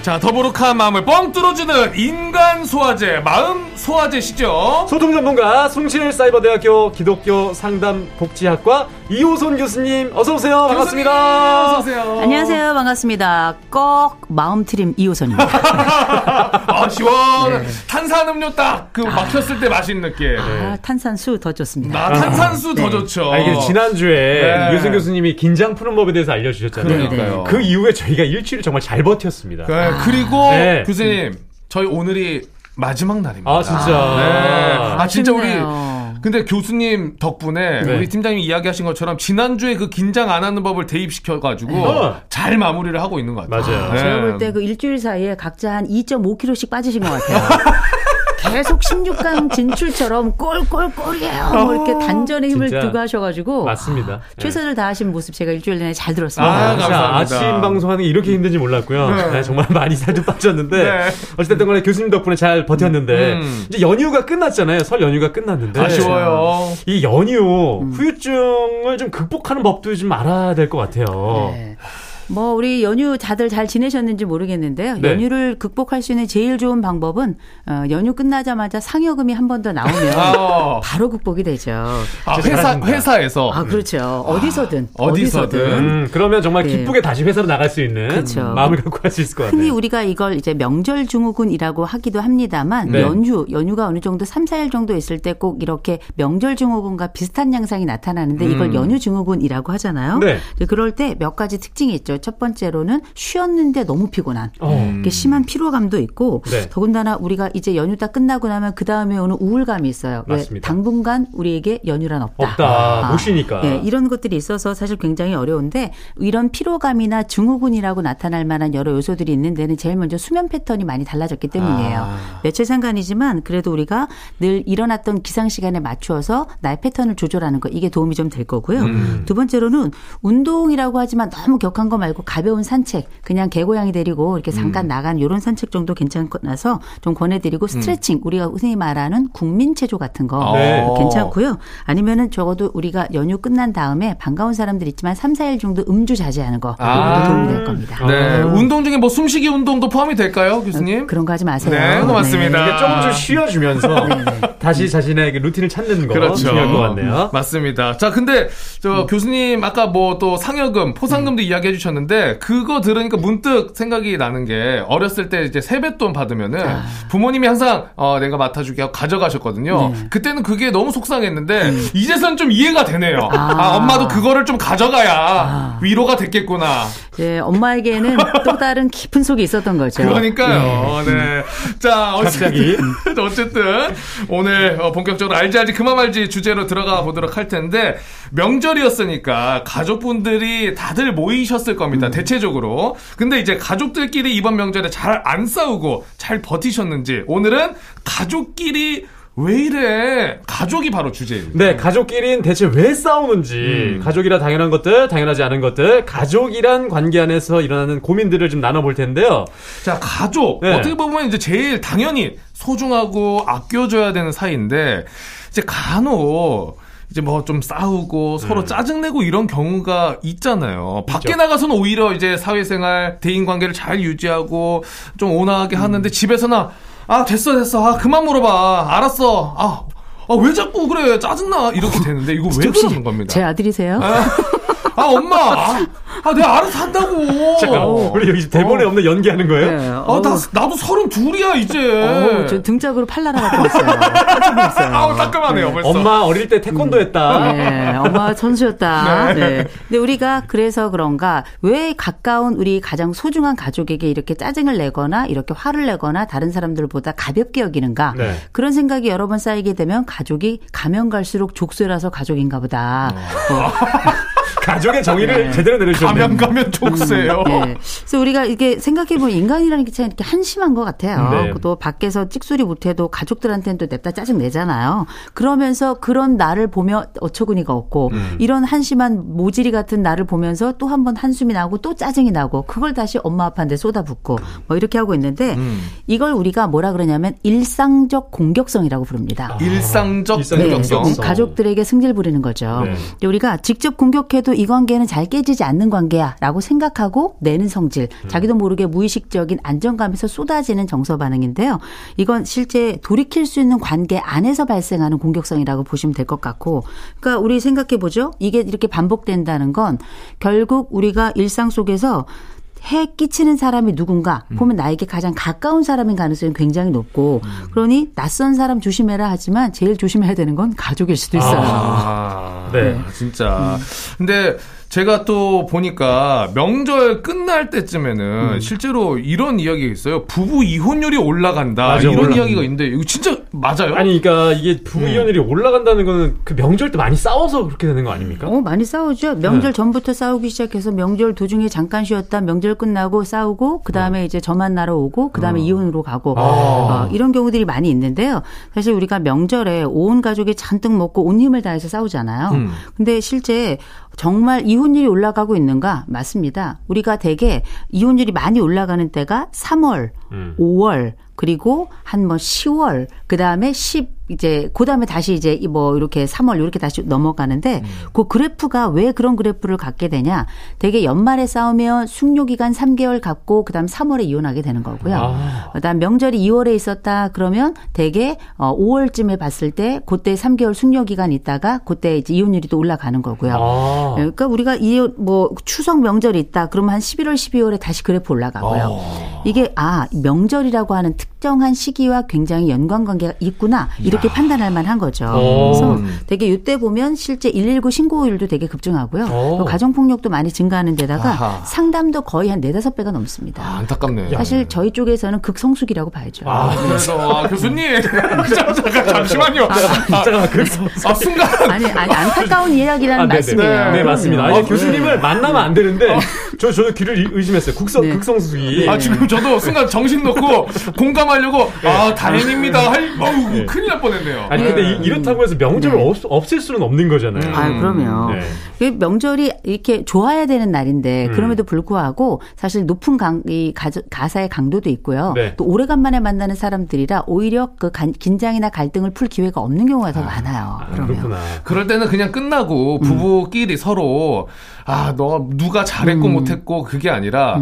자, 더부룩한 마음을 뻥 뚫어주는 인간 소화제, 마음 소화제시죠? 소통 전문가 숭실사이버대학교 기독교 상담 복지학과 이호손 교수님 어서 오세요. 반갑습니다. 어서 오세요. 안녕하세요. 반갑습니다. 꼭 마음 트림 이호선입니다. 아, 시원. 네. 탄산음료 딱, 그 막혔을 때 맛있는 느낌. 아, 탄산수 더 좋습니다. 나 탄산수 더 좋죠. 아, 이게 지난주에 네. 이호손 교수님이 긴장 푸는 법에 대해서 알려주셨잖아요. 그러니까요. 그 이후에 저희가 일주일을 정말 잘 버텼습니다. 네, 그리고 네. 교수님, 저희 오늘이 마지막 날입니다. 아, 진짜. 네. 아, 진짜 우리. 근데 교수님 덕분에 네. 우리 팀장님이 이야기하신 것처럼 지난주에 그 긴장 안 하는 법을 대입시켜가지고 어. 잘 마무리를 하고 있는 것 같아요. 맞아요. 네. 제가 볼 때 그 일주일 사이에 각자 한 2.5kg씩 빠지신 것 같아요. 계속 16강 진출처럼 꼴꼴꼴이에요. 뭐 이렇게 단전에 힘을 진짜 두고 하셔가지고 맞습니다. 네. 최선을 다하신 모습 제가 일주일 내내 잘 들었습니다. 아, 감사합니다. 아침 방송하는 게 이렇게 힘든지 몰랐고요. 네. 네, 정말 많이 살도 빠졌는데 네. 어쨌든 간에 교수님 덕분에 잘 버텼는데 음. 이제 연휴가 끝났잖아요. 설 연휴가 끝났는데 아쉬워요. 이 연휴 음. 후유증을 좀 극복하는 법도 좀 알아야 될 것 같아요. 네. 뭐 우리 연휴 다들 잘 지내셨는지 모르겠는데요. 네. 연휴를 극복할 수 있는 제일 좋은 방법은 어, 연휴 끝나자마자 상여금이 한 번 더 나오면 아, 바로 극복이 되죠. 아, 회사. 회사에서. 아 그렇죠. 어디서든 어디서든. 음, 그러면 정말 네. 기쁘게 다시 회사로 나갈 수 있는 그렇죠. 마음을 갖고 할 수 있을 것 같아요. 흔히 우리가 이걸 이제 명절 증후군이라고 하기도 합니다만 네. 연휴 연휴가 어느 정도 3, 4일 정도 있을 때 꼭 이렇게 명절 증후군과 비슷한 양상이 나타나는데 이걸 음. 연휴 증후군이라고 하잖아요. 네. 그럴 때 몇 가지 특징이 있죠. 첫 번째로는 쉬었는데 너무 피곤한 어. 이렇게 심한 피로감도 있고 네. 더군다나 우리가 이제 연휴 딱 끝나고 나면 그 다음에 오는 우울감이 있어요. 왜 맞습니다. 당분간 우리에게 연휴란 없다. 없다. 아, 못 쉬니까. 네, 이런 것들이 있어서 사실 굉장히 어려운데 이런 피로감이나 증후군이라고 나타날 만한 여러 요소들이 있는 데는 제일 먼저 수면 패턴이 많이 달라졌기 때문이에요. 아. 며칠 상관이지만 그래도 우리가 늘 일어났던 기상 시간에 맞추어서 나의 패턴을 조절하는 거 이게 도움이 좀 될 거고요. 음. 두 번째로는 운동이라고 하지만 너무 격한 거 말고 말고 가벼운 산책, 그냥 개고양이 데리고 이렇게 잠깐 음. 나간 이런 산책 정도 괜찮나서 좀 권해드리고 스트레칭, 음. 우리가 흔히 말하는 국민체조 같은 거 네. 괜찮고요. 아니면은 적어도 우리가 연휴 끝난 다음에 반가운 사람들 있지만 3, 4일 정도 음주 자제하는 거 아. 도움이 될 겁니다. 네. 음. 운동 중에 뭐 숨쉬기 운동도 포함이 될까요, 교수님? 그런 거 하지 마세요. 네, 고맙습니다. 네. 조금 좀 쉬어주면서 네. 다시 자신의 루틴을 찾는 거 그렇죠. 중요할 것 같네요. 맞습니다. 자, 근데 저 음. 교수님 아까 뭐 또 상여금, 포상금도 음. 이야기해 주셨는데 그거 들으니까 문득 생각이 나는 게 어렸을 때 이제 세뱃돈 받으면은 아. 부모님이 항상 어, 내가 맡아주게 하고 가져가셨거든요. 네. 그때는 그게 너무 속상했는데 음. 이제선 좀 이해가 되네요. 아. 아, 엄마도 그거를 좀 가져가야 아. 위로가 됐겠구나. 네, 엄마에게는 또 다른 깊은 속이 있었던 거죠. 그러니까요. 네. 네. 자, 갑자기 어쨌든 오늘 어, 본격적으로 알지 알지 그만 말지 주제로 들어가 보도록 할 텐데 명절이었으니까 가족분들이 다들 모이셨을 겁니다. 음. 대체적으로. 근데 이제 가족들끼리 이번 명절에 잘 안 싸우고 잘 버티셨는지 오늘은 가족끼리 왜 이래? 가족이 바로 주제예요. 네, 가족끼리는 대체 왜 싸우는지, 음. 가족이라 당연한 것들, 당연하지 않은 것들, 가족이란 관계 안에서 일어나는 고민들을 좀 나눠볼 텐데요. 자, 가족. 네. 어떻게 보면 이제 제일 당연히 소중하고 아껴줘야 되는 사이인데, 이제 간혹, 이제 뭐 좀 싸우고 서로 음. 짜증내고 이런 경우가 있잖아요. 밖에 나가서는 오히려 이제 사회생활, 대인 관계를 잘 유지하고 좀 온화하게 음. 하는데 집에서나 아 됐어 됐어 아 그만 물어봐 알았어 아 아, 왜 자꾸 그래? 짜증나. 이렇게 되는데, 이거 왜 그러는 겁니다? 제 아들이세요? 아, 아 엄마. 아, 아, 내가 알아서 한다고. 잠깐, 어. 우리 여기 대본에 어. 없는 연기하는 거예요? 네. 아, 나, 나도 서른 둘이야, 이제. 어, 저 등짝으로 팔라라 갖고 있어요. 아우, 따끔하네요, 네. 벌써. 엄마 어릴 때 태권도 음. 했다. 네, 엄마 선수였다. 네. 네. 근데 우리가 그래서 그런가, 왜 가까운 우리 가장 소중한 가족에게 이렇게 짜증을 내거나, 이렇게 화를 내거나, 다른 사람들보다 가볍게 여기는가. 네. 그런 생각이 여러 번 쌓이게 되면 가족이 가면 갈수록 족쇄라서 가족인가 보다. 어. 가족의 정의를 네. 제대로 내려주셨네요. 가면 가면 족쇄요. 음, 네. 그래서 우리가 이게 생각해보면 인간이라는 게 참 이렇게 한심한 것 같아요. 네. 또 밖에서 찍소리 못해도 가족들한테는 또 냅다 짜증 내잖아요. 그러면서 그런 나를 보며 어처구니가 없고 음. 이런 한심한 모질이 같은 나를 보면서 또 한 번 한숨이 나고 또 짜증이 나고 그걸 다시 엄마 아빠한테 쏟아붓고 뭐 이렇게 하고 있는데 음. 이걸 우리가 뭐라 그러냐면 일상적 공격성이라고 부릅니다. 아. 일상적 공격성. 네. 가족들에게 승질 부리는 거죠. 네. 우리가 직접 공격 해도 이 관계는 잘 깨지지 않는 관계야라고 생각하고 내는 성질, 음. 자기도 모르게 무의식적인 안정감에서 쏟아지는 정서 반응인데요. 이건 실제 돌이킬 수 있는 관계 안에서 발생하는 공격성이라고 보시면 될 것 같고, 그러니까 우리 생각해 보죠. 이게 이렇게 반복된다는 건 결국 우리가 일상 속에서 해 끼치는 사람이 누군가 음. 보면 나에게 가장 가까운 사람인 가능성이 굉장히 높고 음. 그러니 낯선 사람 조심해라 하지만 제일 조심해야 되는 건 가족일 수도 있어요. 아, 네, 네. 진짜. 음. 근데 제가 또 보니까 명절 끝날 때쯤에는 음. 실제로 이런 이야기가 있어요. 부부 이혼율이 올라간다. 맞아, 이런 올라... 이야기가 있는데 이거 진짜 맞아요? 아니 그러니까 이게 부부 네. 이혼율이 올라간다는 거는 그 명절 때 많이 싸워서 그렇게 되는 거 아닙니까? 어, 많이 싸우죠. 명절 네. 전부터 싸우기 시작해서 명절 도중에 잠깐 쉬었다 명절 끝나고 싸우고 그다음에 어. 이제 저 만 나러 오고 그다음에 어. 이혼으로 가고 아. 어, 이런 경우들이 많이 있는데요. 사실 우리가 명절에 온 가족이 잔뜩 먹고 온 힘을 다해서 싸우잖아요. 음. 근데 실제 정말 이혼 율이 올라가고 있는가? 맞습니다. 우리가 대개 이혼율이 많이 올라가는 때가 3월, 음. 5월, 그리고 한 뭐 10월, 그 다음에 10, 이제 그다음에 다시 이제 뭐 이렇게 3월 이렇게 다시 넘어가는데 음. 그 그래프가 왜 그런 그래프를 갖게 되냐? 되게 연말에 싸우면 숙려 기간 3개월 갖고 그다음 3월에 이혼하게 되는 거고요. 아. 그다음 명절이 2월에 있었다 그러면 되게 어 5월쯤에 봤을 때 그때 3개월 숙려 기간 있다가 그때 이제 이혼율이 또 올라가는 거고요. 아. 그러니까 우리가 이 뭐 추석 명절이 있다 그러면 한 11월 12월에 다시 그래프 올라가고요. 아. 이게 아 명절이라고 하는 특 정한 시기와 굉장히 연관관계가 있구나 이렇게 이렇게 판단할 만한 거죠. 오. 그래서 되게 이때 보면 실제 119 신고율도 되게 급증하고요. 가정 폭력도 많이 증가하는 데다가 아하. 상담도 거의 한 4, 5배가 넘습니다. 아, 안타깝네. 사실 저희 쪽에서는 극성숙이라고 봐야죠. 아, 그래서 아, 교수님 잠깐 잠시만요. 아, 아, 극성숙. 아, 순간 아니 아니 안타까운 이야기라는 아, 말씀이에요. 네, 네, 맞습니다. 아니, 교수님을 만나면 안 되는데 저 저도 귀를 의심했어요. 국성 네. 극성수기. 아 지금 저도 순간 정신 놓고 공감 하려고 아 다행입니다. 할 어우 네. 큰일 날 뻔했네요. 아니 근데 이, 이렇다고 해서 명절을 없, 없앨 수는 없는 거잖아요. 아, 그럼요. 네. 그 명절이 이렇게 좋아야 되는 날인데 음. 그럼에도 불구하고 사실 높은 강, 이 가사의 강도도 있고요. 네. 또 오래간만에 만나는 사람들이라 오히려 그 간- 긴장이나 갈등을 풀 기회가 없는 경우가 더 많아요. 아. 그렇구나. 그럴 때는 그냥 끝나고 음. 부부끼리 서로 아 너 누가 잘했고 음. 못했고 그게 아니라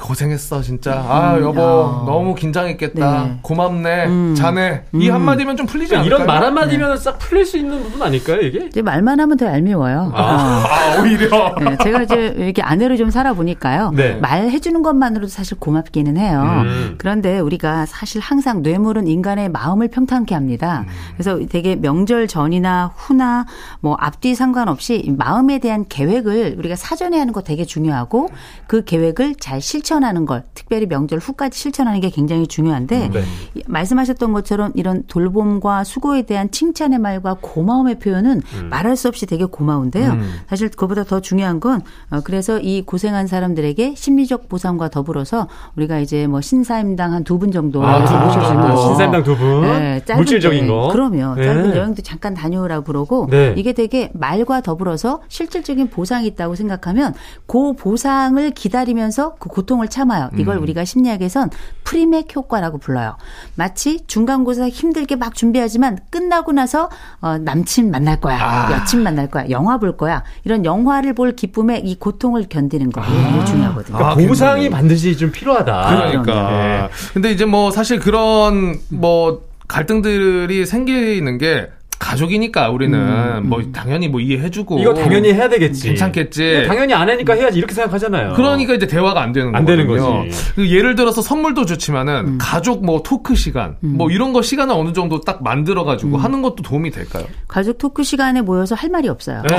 고생했어 진짜 아 여보 아. 너무 긴장했겠다 네. 고맙네 음. 자네 이 한마디면 좀 풀리지 않을까요? 이런 말 한마디면 싹 풀릴 수 있는 부분 아닐까요, 이게? 이제 말만 하면 더 얄미워요. 어. 아 오히려 네, 제가 이제 이렇게 아내로 좀 살아보니까요. 네. 말해주는 것만으로도 사실 고맙기는 해요. 음. 그런데 우리가 사실 항상 뇌물은 인간의 마음을 평탄케 합니다. 음. 그래서 되게 명절 전이나 후나 뭐 앞뒤 상관없이 이 마음에 대한 계획을 우리가 사전에 하는 거 되게 중요하고 그 계획을 잘 실천 하는 걸 특별히 명절 후까지 실천하는 게 굉장히 중요한데 네. 이- 말씀하셨던 것처럼 이런 돌봄과 수고에 대한 칭찬의 말과 고마움의 표현은 음. 말할 수 없이 되게 고마운데요. 사실 그보다 더 중요한 건 어, 그래서 이 고생한 사람들에게 심리적 보상과 더불어서 우리가 이제 뭐 신사임당 한 두 분 정도 아, 이렇게 모셔주고 신사임당 두 분. 네, 물질적인 여행. 거. 그럼요. 네. 짧은 여행도 잠깐 다녀오라고 그러고 네. 이게 되게 말과 더불어서 실질적인 보상이 있다고 생각하면 그 보상을 기다리면서 그 고통 을 참아요. 이걸 음. 우리가 심리학에선 프리맥 효과라고 불러요. 마치 중간고사 힘들게 막 준비하지만 끝나고 나서 어, 남친 만날 거야, 아. 여친 만날 거야, 영화 볼 거야. 이런 영화를 볼 기쁨에 이 고통을 견디는 거 이게 중요하거든요. 아, 그러니까 보상이 괜찮네요. 반드시 좀 필요하다. 그러니까. 네. 근데 이제 뭐 사실 그런 뭐 갈등들이 생기는 게 가족이니까 우리는 뭐 당연히 뭐 이해해주고 이거 당연히 해야 되겠지. 괜찮겠지. 당연히 안 하니까 해야지 이렇게 생각하잖아요. 그러니까 이제 대화가 안 되는 안 되는 거거든요. 거지. 그 예를 들어서 선물도 좋지만은 가족 뭐 talk 시간 뭐 이런 거 시간을 어느 정도 딱 만들어 가지고 하는 것도 도움이 될까요? 가족 talk 시간에 모여서 할 말이 없어요. 네.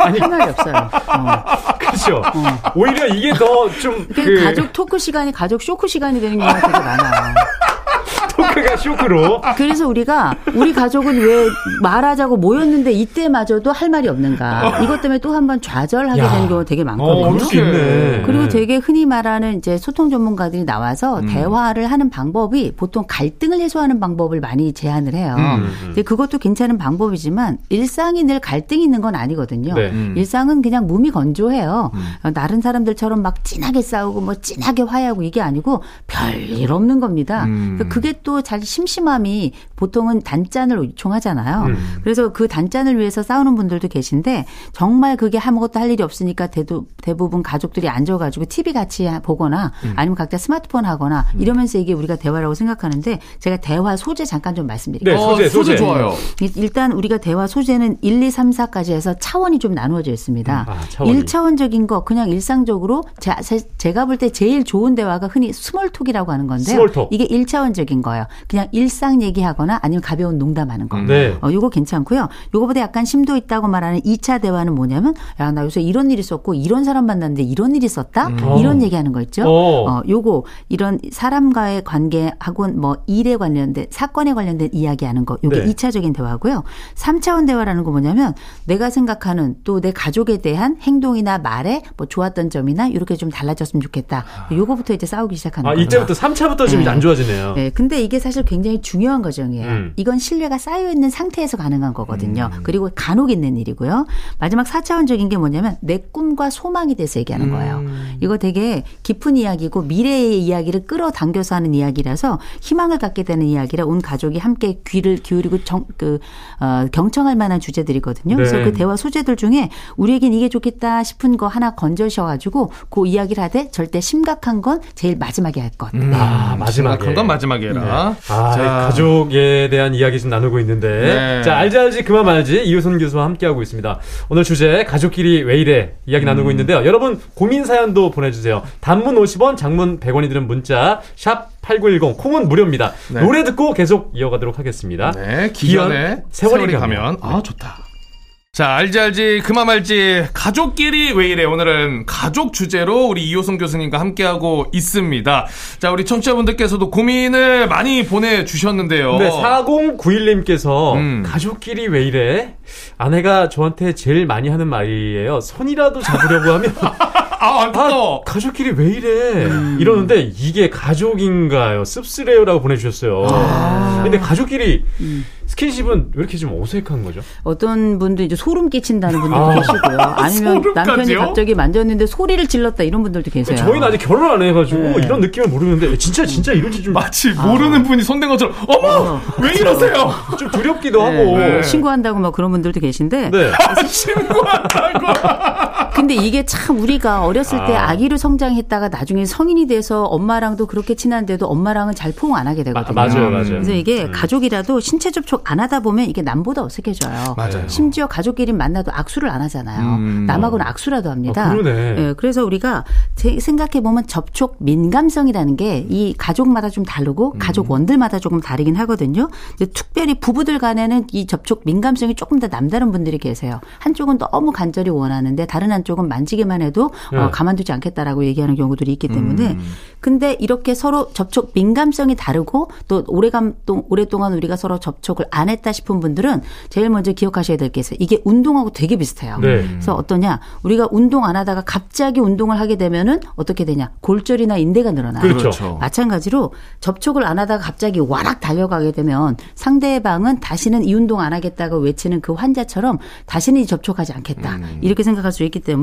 아니 할 말이 없어요. 어. 그렇죠. 오히려 이게 더좀 그그 가족 talk 시간이 가족 쇼크 시간이 되는 경우가 되게 많아요. talk가 쇼크로 그래서 우리가 우리 가족은 왜 말하자고 모였는데 이때마저도 할 말이 없는가. 이것 때문에 또 한 번 좌절하게 야. 되는 경우가 되게 어, 많거든요. 있네. 그리고 되게 흔히 말하는 이제 소통 전문가들이 음. 나와서 대화를 하는 방법이 보통 갈등을 해소하는 방법을 많이 제안을 해요. 음, 근데 그것도 괜찮은 방법이지만 일상이 늘 갈등이 있는 건 아니거든요. 네. 음. 일상은 그냥 몸이 건조해요. 어, 다른 사람들처럼 막 진하게 싸우고 뭐 진하게 화해하고 이게 아니고 별일 없는 겁니다. 음. 그러니까 그게 또잘 심심함이 보통은 단짠을 요청하잖아요. 음. 그래서 그 단짠을 위해서 싸우는 분들도 계신데 정말 그게 아무것도 할 일이 없으니까 대도, 대부분 가족들이 앉아가지고 TV 같이 하- 보거나 음. 아니면 각자 스마트폰 하거나 이러면서 이게 우리가 대화라고 생각하는데 제가 대화 소재 잠깐 좀 말씀드릴게요. 네, 소재, 어, 소재 소재. 좋아요. 이- 일단 우리가 대화 소재는 1, 2, 3, 4까지 해서 차원이 좀 나누어져 있습니다. 아, 차원이. 1차원적인 거 그냥 일상적으로 제, 가 볼 때 제일 좋은 대화가 흔히 small talk이라고 하는 건데요. small talk. 이게 1차원적인 거예요. 그냥 일상 얘기하거나 아니면 가벼운 농담하는 거. 네. 어, 요거 괜찮고요. 요거보다 약간 심도 있다고 말하는 2차 대화는 뭐냐면 야, 나 요새 이런 일이 있었고 이런 사람 만났는데 이런 일이 있었다? 이런 얘기하는 거 있죠? 어. 어, 요거 이런 사람과의 관계하고 뭐 일에 관련된 사건에 관련된 이야기하는 거 요게 네. 2차적인 대화고요. 3차원 대화라는 거 뭐냐면 내가 생각하는 또 내 가족에 대한 행동이나 말에 뭐 좋았던 점이나 이렇게 좀 달라졌으면 좋겠다. 요거부터 이제 싸우기 시작하는 아, 거예요. 이때부터 3차부터 좀 네. 안 좋아지네요. 네, 근데 이게 사실 굉장히 중요한 과정이에요. 음. 이건 신뢰가 쌓여 있는 상태에서 가능한 거거든요. 그리고 간혹 있는 일이고요. 마지막 4차원적인 게 뭐냐면 내 꿈과 소망에 대해서 얘기하는 거예요. 이거 되게 깊은 이야기고 미래의 이야기를 끌어당겨서 하는 이야기라서 희망을 갖게 되는 이야기라 온 가족이 함께 귀를 기울이고 정, 그, 어, 경청할 만한 주제들이거든요. 그래서 네. 그 대화 소재들 중에 우리에겐 이게 좋겠다 싶은 거 하나 건져셔가지고 그 이야기를 하되 절대 심각한 건 제일 마지막에 할 것. 네. 아, 마지막에. 심각한 건 마지막에 해라. 아, 자. 가족에 대한 이야기 좀 나누고 있는데. 네. 자, 알지 알지 그만 말지 이효선 교수와 함께하고 있습니다. 오늘 주제 가족끼리 왜 이래 이야기 음. 나누고 있는데요. 여러분 고민 사연도 보내주세요. 단문 50원, 장문 100원이 드는 문자 샵 8910 콩은 무료입니다. 네. 노래 듣고 계속 이어가도록 하겠습니다. 네, 기현의 세월이 세월이 가면. 가면 아 좋다. 자, 알지 알지 그만 말지 가족끼리 왜 이래 오늘은 가족 주제로 우리 이호성 교수님과 함께하고 있습니다. 자, 우리 청취자분들께서도 고민을 많이 보내주셨는데요. 네, 4091님께서 음. 가족끼리 왜 이래? 아내가 저한테 제일 많이 하는 말이에요. 손이라도 잡으려고 하면 아, 안타까워. 아, 가족끼리 왜 이래? 이러는데 이게 가족인가요? 씁쓸해요라고 보내주셨어요. 근데 가족끼리 스킨십은 왜 이렇게 좀 어색한 거죠? 어떤 분도 이제 소름 끼친다는 분들도 아. 계시고요. 아니면? 남편이 갑자기 만졌는데 소리를 질렀다 이런 분들도 계세요. 저희는 아직 결혼 안 해가지고 네. 이런 느낌을 모르는데 진짜 진짜 이런지 좀, 마치 모르는 분이 손댄 것처럼 어머 왜 이러세요? 좀 두렵기도 하고. 네. 신고한다고 막 그런 분들도 계신데 네. 근데 이게 참 우리가 어렸을 때 아. 아기로 성장했다가 나중에 성인이 돼서 엄마랑도 그렇게 친한데도 엄마랑은 잘 포옹 안 하게 마- 되거든요. 맞아요, 맞아요. 그래서 이게 음. 가족이라도 신체 접촉 안 하다 보면 이게 남보다 어색해져요. 맞아요. 심지어 가족끼리 만나도 악수를 안 하잖아요. 음. 남하고는 악수라도 합니다. 아, 그러네. 예, 그래서 우리가 생각해 보면 접촉 민감성이라는 게 이 가족마다 좀 다르고 음. 가족 원들마다 조금 다르긴 하거든요. 근데 특별히 부부들 간에는 이 접촉 민감성이 조금 더 남다른 분들이 계세요. 한쪽은 너무 간절히 원하는데 다른 한쪽 은 만지기만 해도 네. 어, 가만두지 않겠다라고 얘기하는 경우들이 있기 때문에 음. 근데 이렇게 서로 접촉 민감성이 다르고 또 오래감 또 오랫동안 우리가 서로 접촉을 안 했다 싶은 분들은 제일 먼저 기억하셔야 될 게 있어요. 이게 운동하고 되게 비슷해요. 네. 그래서 어떠냐? 우리가 운동 안 하다가 갑자기 운동을 하게 되면은 어떻게 되냐? 골절이나 인대가 늘어나요. 그렇죠. 마찬가지로 접촉을 안 하다가 갑자기 와락 달려가게 되면 상대방은 다시는 이 운동 안 하겠다고 외치는 그 환자처럼 다시는 이 접촉하지 않겠다. 음. 이렇게 생각할 수 있기 때문에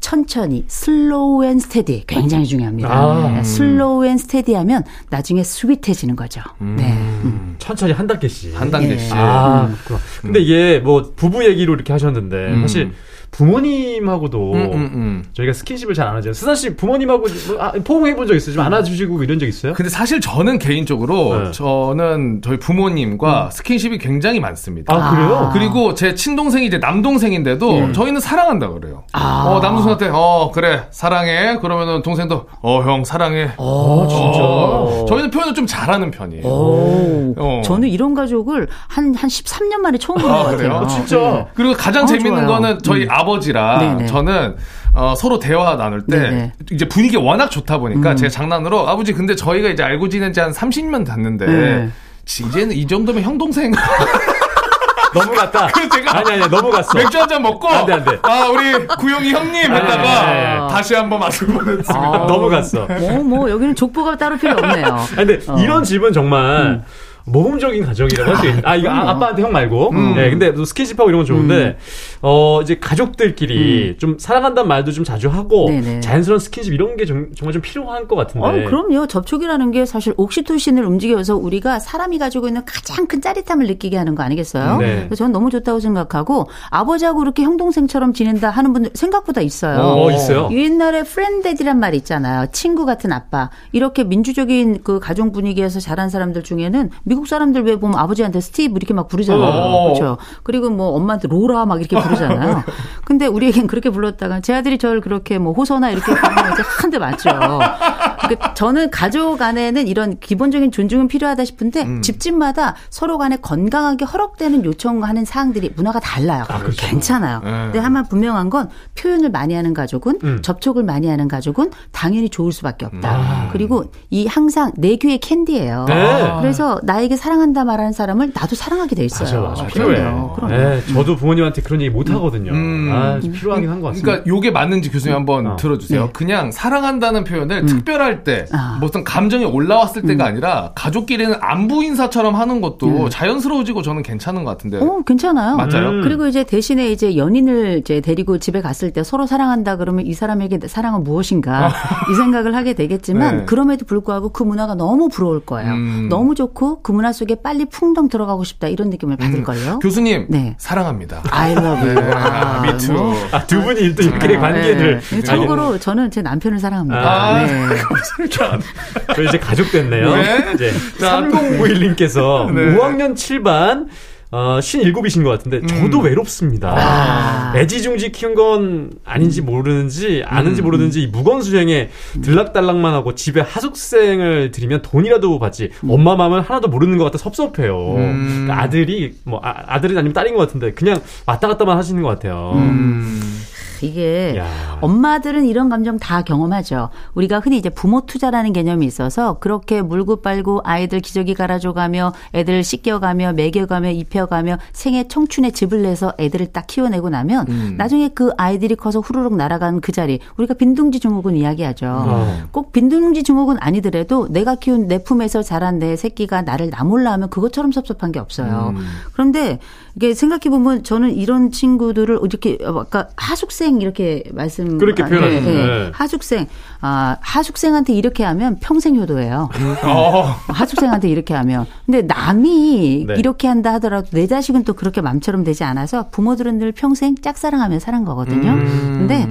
천천히 slow and steady 굉장히 중요합니다. 아. 네, slow and steady 하면 나중에 sweet해지는 거죠. 네. 음. 천천히 한 단계씩. 한 단계씩. 아, 그렇구나. 근데 이게 뭐 부부 얘기로 이렇게 하셨는데 음. 사실 부모님하고도 음, 음, 음. 저희가 스킨십을 잘 안 하죠. 수산 씨 부모님하고 뭐, 아, 포옹해 본 적 있어요? 좀 안아주시고 이런 적 있어요? 근데 사실 저는 개인적으로 네. 저는 저희 부모님과 스킨십이 굉장히 많습니다. 아, 그래요? 그리고 제 친동생이 이제 남동생인데도 저희는 사랑한다 그래요. 아. 어, 남동생한테 어 그래 사랑해 그러면은 동생도 어 형 사랑해. 아, 진짜. 어, 저희는 표현을 좀 잘하는 편이에요. 오. 어. 저는 이런 가족을 한, 한 13년 만에 처음 본 아? 같아요. 아, 진짜? 네. 그리고 가장 어, 재밌는 좋아요. 거는 저희 음. 아버지랑 네네. 저는 어, 서로 대화 나눌 때 네네. 이제 분위기 가 워낙 좋다 보니까 음. 제가 장난으로 아버지 근데 저희가 이제 알고 지낸 지 한 30년 됐는데 네. 이제는 이 정도면 형 동생 넘어갔다. 제가 아니, 아니, 넘어갔어. 맥주 한 잔 먹고 안 돼, 안 돼. 아 우리 구용이 형님 했다가 네. 다시 한번 맛을 보냈습니다. 아. 넘어갔어. 뭐, 뭐, 여기는 족보가 따로 필요 없네요. 아니, 근데 어. 이런 집은 정말 모범적인 가정이라고 할 수 있는. 아, 이거 아, 아빠한테 형 말고. 네, 근데 또 스킨십하고 이런 건 좋은데, 어, 이제 가족들끼리 좀 사랑한다는 말도 좀 자주 하고, 네네. 자연스러운 스킨십 이런 게 좀, 정말 좀 필요한 것 같은데. 어, 그럼요. 접촉이라는 게 사실 옥시토신을 움직여서 우리가 사람이 가지고 있는 가장 큰 짜릿함을 느끼게 하는 거 아니겠어요? 네. 그래서 저는 너무 좋다고 생각하고 아버지하고 이렇게 형 동생처럼 지낸다 하는 분들 생각보다 있어요. 어, 있어요? 옛날에 friend daddy란 말 있잖아요. 친구 같은 아빠. 이렇게 민주적인 그 가정 분위기에서 자란 사람들 중에는 미국 사람들 왜 보면 아버지한테 스티브 이렇게 막 부르잖아요. 어. 그렇죠. 그리고 뭐 엄마한테 로라 막 이렇게 부르잖아요. 근데 우리에겐 그렇게 불렀다가 제 아들이 저를 그렇게 뭐 호선아 이렇게 부르면 이제 한대 맞죠. 그러니까 저는 가족 안에는 이런 기본적인 존중은 필요하다 싶은데 음. 집집마다 서로 간에 건강하게 허락되는 요청하는 사항들이 문화가 달라요. 괜찮아요. 네. 근데 하나 분명한 건 표현을 많이 하는 가족은 음. 접촉을 많이 하는 가족은 당연히 좋을 수밖에 없다. 아. 그리고 이 항상 내 귀의 캔디예요. 네. 그래서 나 에게 사랑한다 말하는 사람을 나도 사랑하게 돼 있어요. 맞아, 맞아. 필요해. 그럼요. 그럼요. 네, 저도 부모님한테 그런 얘기 못 하거든요. 음. 아, 좀 필요하긴 한 것 같습니다. 그러니까 요게 맞는지 교수님 한번 어. 들어주세요. 네. 그냥 사랑한다는 표현을 특별할 때, 아. 뭐 어떤 감정이 올라왔을 때가 아니라 가족끼리는 안부 인사처럼 하는 것도 자연스러워지고 저는 괜찮은 것 같은데. 어, 괜찮아요. 맞아요? 음. 그리고 이제 대신에 이제 연인을 이제 데리고 집에 갔을 때 서로 사랑한다 그러면 이 사람에게 사랑은 무엇인가 이 생각을 하게 되겠지만 네. 그럼에도 불구하고 그 문화가 너무 부러울 거예요. 음. 너무 좋고 그 문화 속에 빨리 풍덩 들어가고 싶다 이런 느낌을 받을 걸요. 교수님, 네. 사랑합니다. I love you. 네, 아, me too. 뭐. 아, 두 분이 또 이렇게 관계를. 네. 참고로 저는 제 남편을 사랑합니다. 아. 네. 저희 이제 가족 됐네요. 네. 이제 자, 3091님께서 네. 5학년 7반 어, 57이신 것 같은데 저도 외롭습니다. 아. 애지중지 키운 건 아닌지 모르는지 아는지 모르는지 이 무건수행에 들락달락만 하고 집에 하숙생을 들이면 돈이라도 받지 엄마 마음은 하나도 모르는 것 같아 섭섭해요. 그러니까 아들이 뭐 아, 들이 아니면 딸인 것 같은데 그냥 왔다 갔다만 하시는 것 같아요. 이게 야. 엄마들은 이런 감정 다 경험하죠. 우리가 흔히 이제 부모 투자라는 개념이 있어서 그렇게 물고 빨고 아이들 기저귀 갈아줘가며 애들 씻겨가며 먹여가며 입혀가며 생애 청춘의 집을 내서 애들을 딱 키워내고 나면 음. 나중에 그 아이들이 커서 후루룩 날아가는 그 자리 우리가 빈둥지 증후군 이야기하죠. 어. 꼭 빈둥지 증후군 아니더라도 내가 키운 내 품에서 자란 내 새끼가 나를 나몰라 하면 그것처럼 섭섭한 게 없어요. 음. 그런데 이게 생각해 보면 저는 이런 친구들을 이렇게 아까 하숙생 이렇게 말씀 그렇게 아, 표현하셨 네. 네. 하숙생 아 하숙생한테 이렇게 하면 평생 효도예요. 어. 하숙생한테 이렇게 하면 근데 남이 네. 이렇게 한다 하더라도 내 자식은 또 그렇게 맘처럼 되지 않아서 부모들은 늘 평생 짝사랑하며 사는 거거든요. 음. 근데 어,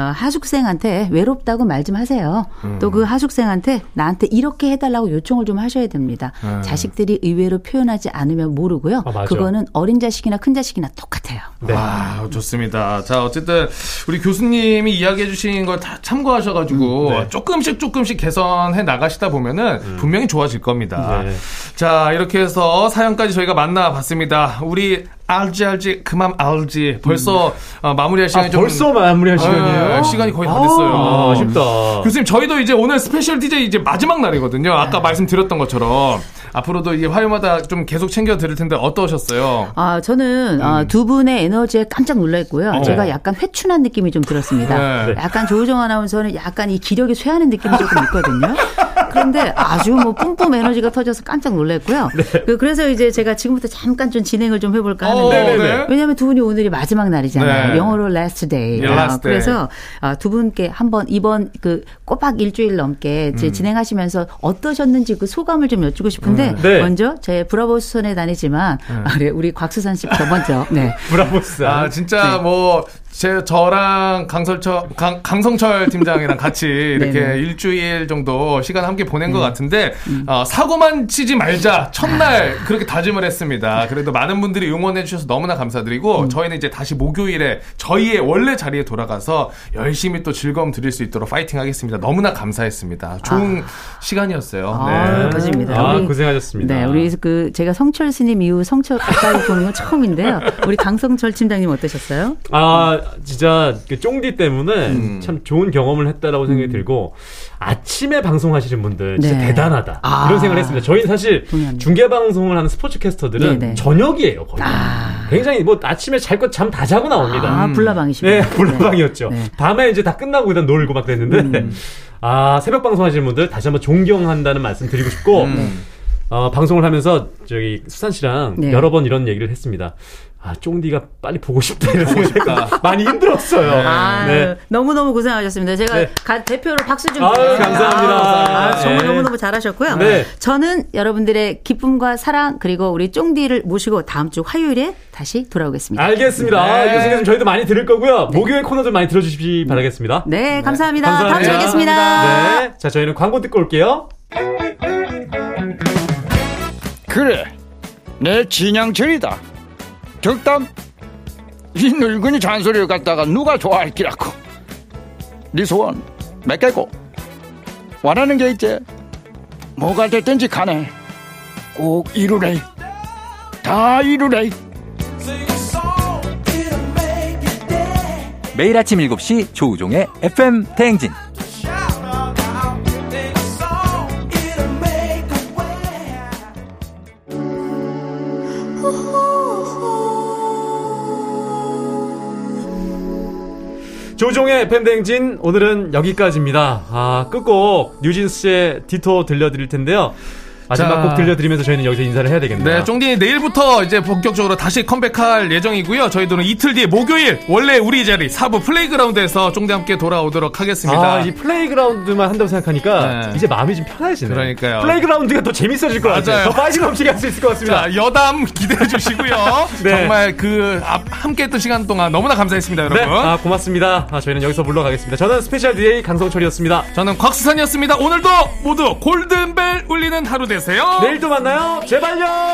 하숙생한테 외롭다고 말 좀 하세요. 음. 또그 하숙생한테 나한테 이렇게 해달라고 요청을 좀 하셔야 됩니다. 자식들이 의외로 표현하지 않으면 모르고요. 아, 맞아. 그거는 어린 자식이나 큰 자식이나 똑같아요. 네. 와, 좋습니다. 자, 어쨌든 우리 교수님이 이야기해 주신 걸 다 참고하셔가지고 네. 조금씩 조금씩 개선해 나가시다 보면은 분명히 좋아질 겁니다. 네. 자, 이렇게 해서 사연까지 저희가 만나봤습니다. 우리 알지 알지 그만 알지 벌써 어, 마무리할 아, 시간이 좀 벌써 마무리할 시간이에요? 네, 시간이 거의 다 됐어요. 아, 아쉽다. 교수님 저희도 이제 오늘 special DJ 이제 마지막 날이거든요. 아까 말씀드렸던 것처럼 앞으로도 이게 화요마다 좀 계속 챙겨 드릴 텐데 어떠셨어요? 아, 저는 음. 아, 두 분의 에너지에 깜짝 놀랐고요. 어. 제가 약간 회춘한 느낌이 좀 들었습니다. 네. 약간 조우종 아나운서는 약간 이 기력이 쇠하는 느낌이 조금 있거든요. 그런데 아주 뭐 뿜뿜 에너지가 터져서 깜짝 놀랐고요. 그- 그래서 이제 제가 지금부터 잠깐 좀 진행을 좀 해볼까 어, 하는데 네네. 왜냐하면 두 분이 오늘이 마지막 날이잖아요. 네. 영어로 last day. 예, last 아, day. 그래서 아, 두 분께 한번 이번 그 꼬박 일주일 넘게 이제 음. 진행하시면서 어떠셨는지 그 소감을 좀 여쭈고 싶은데 네. 먼저 제 브라보스 손에 다니지만 아, 네, 우리 곽수산 씨부터 먼저 네. 브라보스. 아 진짜 뭐 제 저랑 강설철 강, 강성철 팀장이랑 같이 이렇게 네네. 일주일 정도 시간 함께 보낸 것 같은데 음. 어, 사고만 치지 말자 첫날 아. 그렇게 다짐을 했습니다. 그래도 많은 분들이 응원해 주셔서 너무나 감사드리고 음. 저희는 이제 다시 목요일에 저희의 원래 자리에 돌아가서 열심히 또 즐거움 드릴 수 있도록 파이팅하겠습니다. 너무나 감사했습니다. 좋은 시간이었어요. 아, 맞습니다. 아, 우리- 고생하셨습니다. 네, 우리 그 제가 성철 스님 이후 성철 가까이 보는 건 처음인데요. 우리 강성철 팀장님 어떠셨어요? 아, 진짜 그 쫑디 때문에 음. 참 좋은 경험을 했다라고 생각이 들고 아침에 방송하시는 분들 진짜 네. 대단하다 아. 이런 생각을 했습니다. 저희는 사실 동의합니다. 중계 방송을 하는 스포츠 캐스터들은 네네. 저녁이에요 거의. 아. 굉장히 뭐 아침에 잘 것 잠 다 자고 나옵니다. 아, 불나방이시군요. 네, 불나방이었죠. 네. 밤에 이제 다 끝나고 일단 놀고 막 그랬는데, 음. 아, 새벽 방송 하시는 분들 다시 한번 존경한다는 말씀 드리고 싶고, 음. 어, 방송을 하면서 저기 수산 씨랑 네. 여러 번 이런 얘기를 했습니다. 아, 쫑디가 빨리 보고 싶다 이런 생각이. 많이 힘들었어요. 아, 네. 너무너무 고생하셨습니다. 제가 네. 가- 대표로 박수 좀 아유, 드립니다. 감사합니다. 아, 정말 네. 너무너무 잘하셨고요. 네. 저는 여러분들의 기쁨과 사랑 그리고 우리 쫑디를 모시고 다음 주 화요일에 다시 돌아오겠습니다. 알겠습니다. 아, 네. 교수님 저희도 많이 들을 거고요. 목요일 코너들 많이 들어주시기 바라겠습니다. 네, 감사합니다. 다음 감사합니다. 주에 뵙겠습니다. 네. 자, 저희는 광고 듣고 올게요. 그래 내 진양철이다 덕담 이 늙은이 잔소리를 갖다가 누가 좋아할 기라고? 네 소원 몇 개고. 원하는 게 있지. 뭐가 됐든지 간에 꼭 이루래. 다 이루래. 매일 아침 7시 조우종의 FM 대행진. 조우종의 FM 대행진 오늘은 여기까지입니다. 아 끝곡 뉴진스 씨의 Ditto 들려드릴 텐데요. 마지막 자. 곡 들려드리면서 저희는 여기서 인사를 해야 되겠네요. 네, 쫑디 내일부터 이제 본격적으로 다시 컴백할 예정이고요. 저희들은 이틀 뒤에 목요일 원래 우리 자리 사부 playground에서 쫑디 함께 돌아오도록 하겠습니다. 아, 이 playground만 한다고 생각하니까 네. 이제 마음이 좀 편해지네요. 그러니까요. playground가 더 재밌어질 것 같아요. 맞아요. 더 빠짐없이 할수 있을 것 같습니다. 자, 여담 기대해 주시고요. 네. 정말 그 앞- 함께했던 시간 동안 너무나 감사했습니다, 네, 여러분. 아, 고맙습니다. 아, 저희는 여기서 물러가겠습니다. 저는 special DJ 강성철이었습니다. 저는 곽수산이었습니다. 오늘도 모두 골든벨 울리는 하루 되세요. 되세요. 내일 또 만나요. 제발요.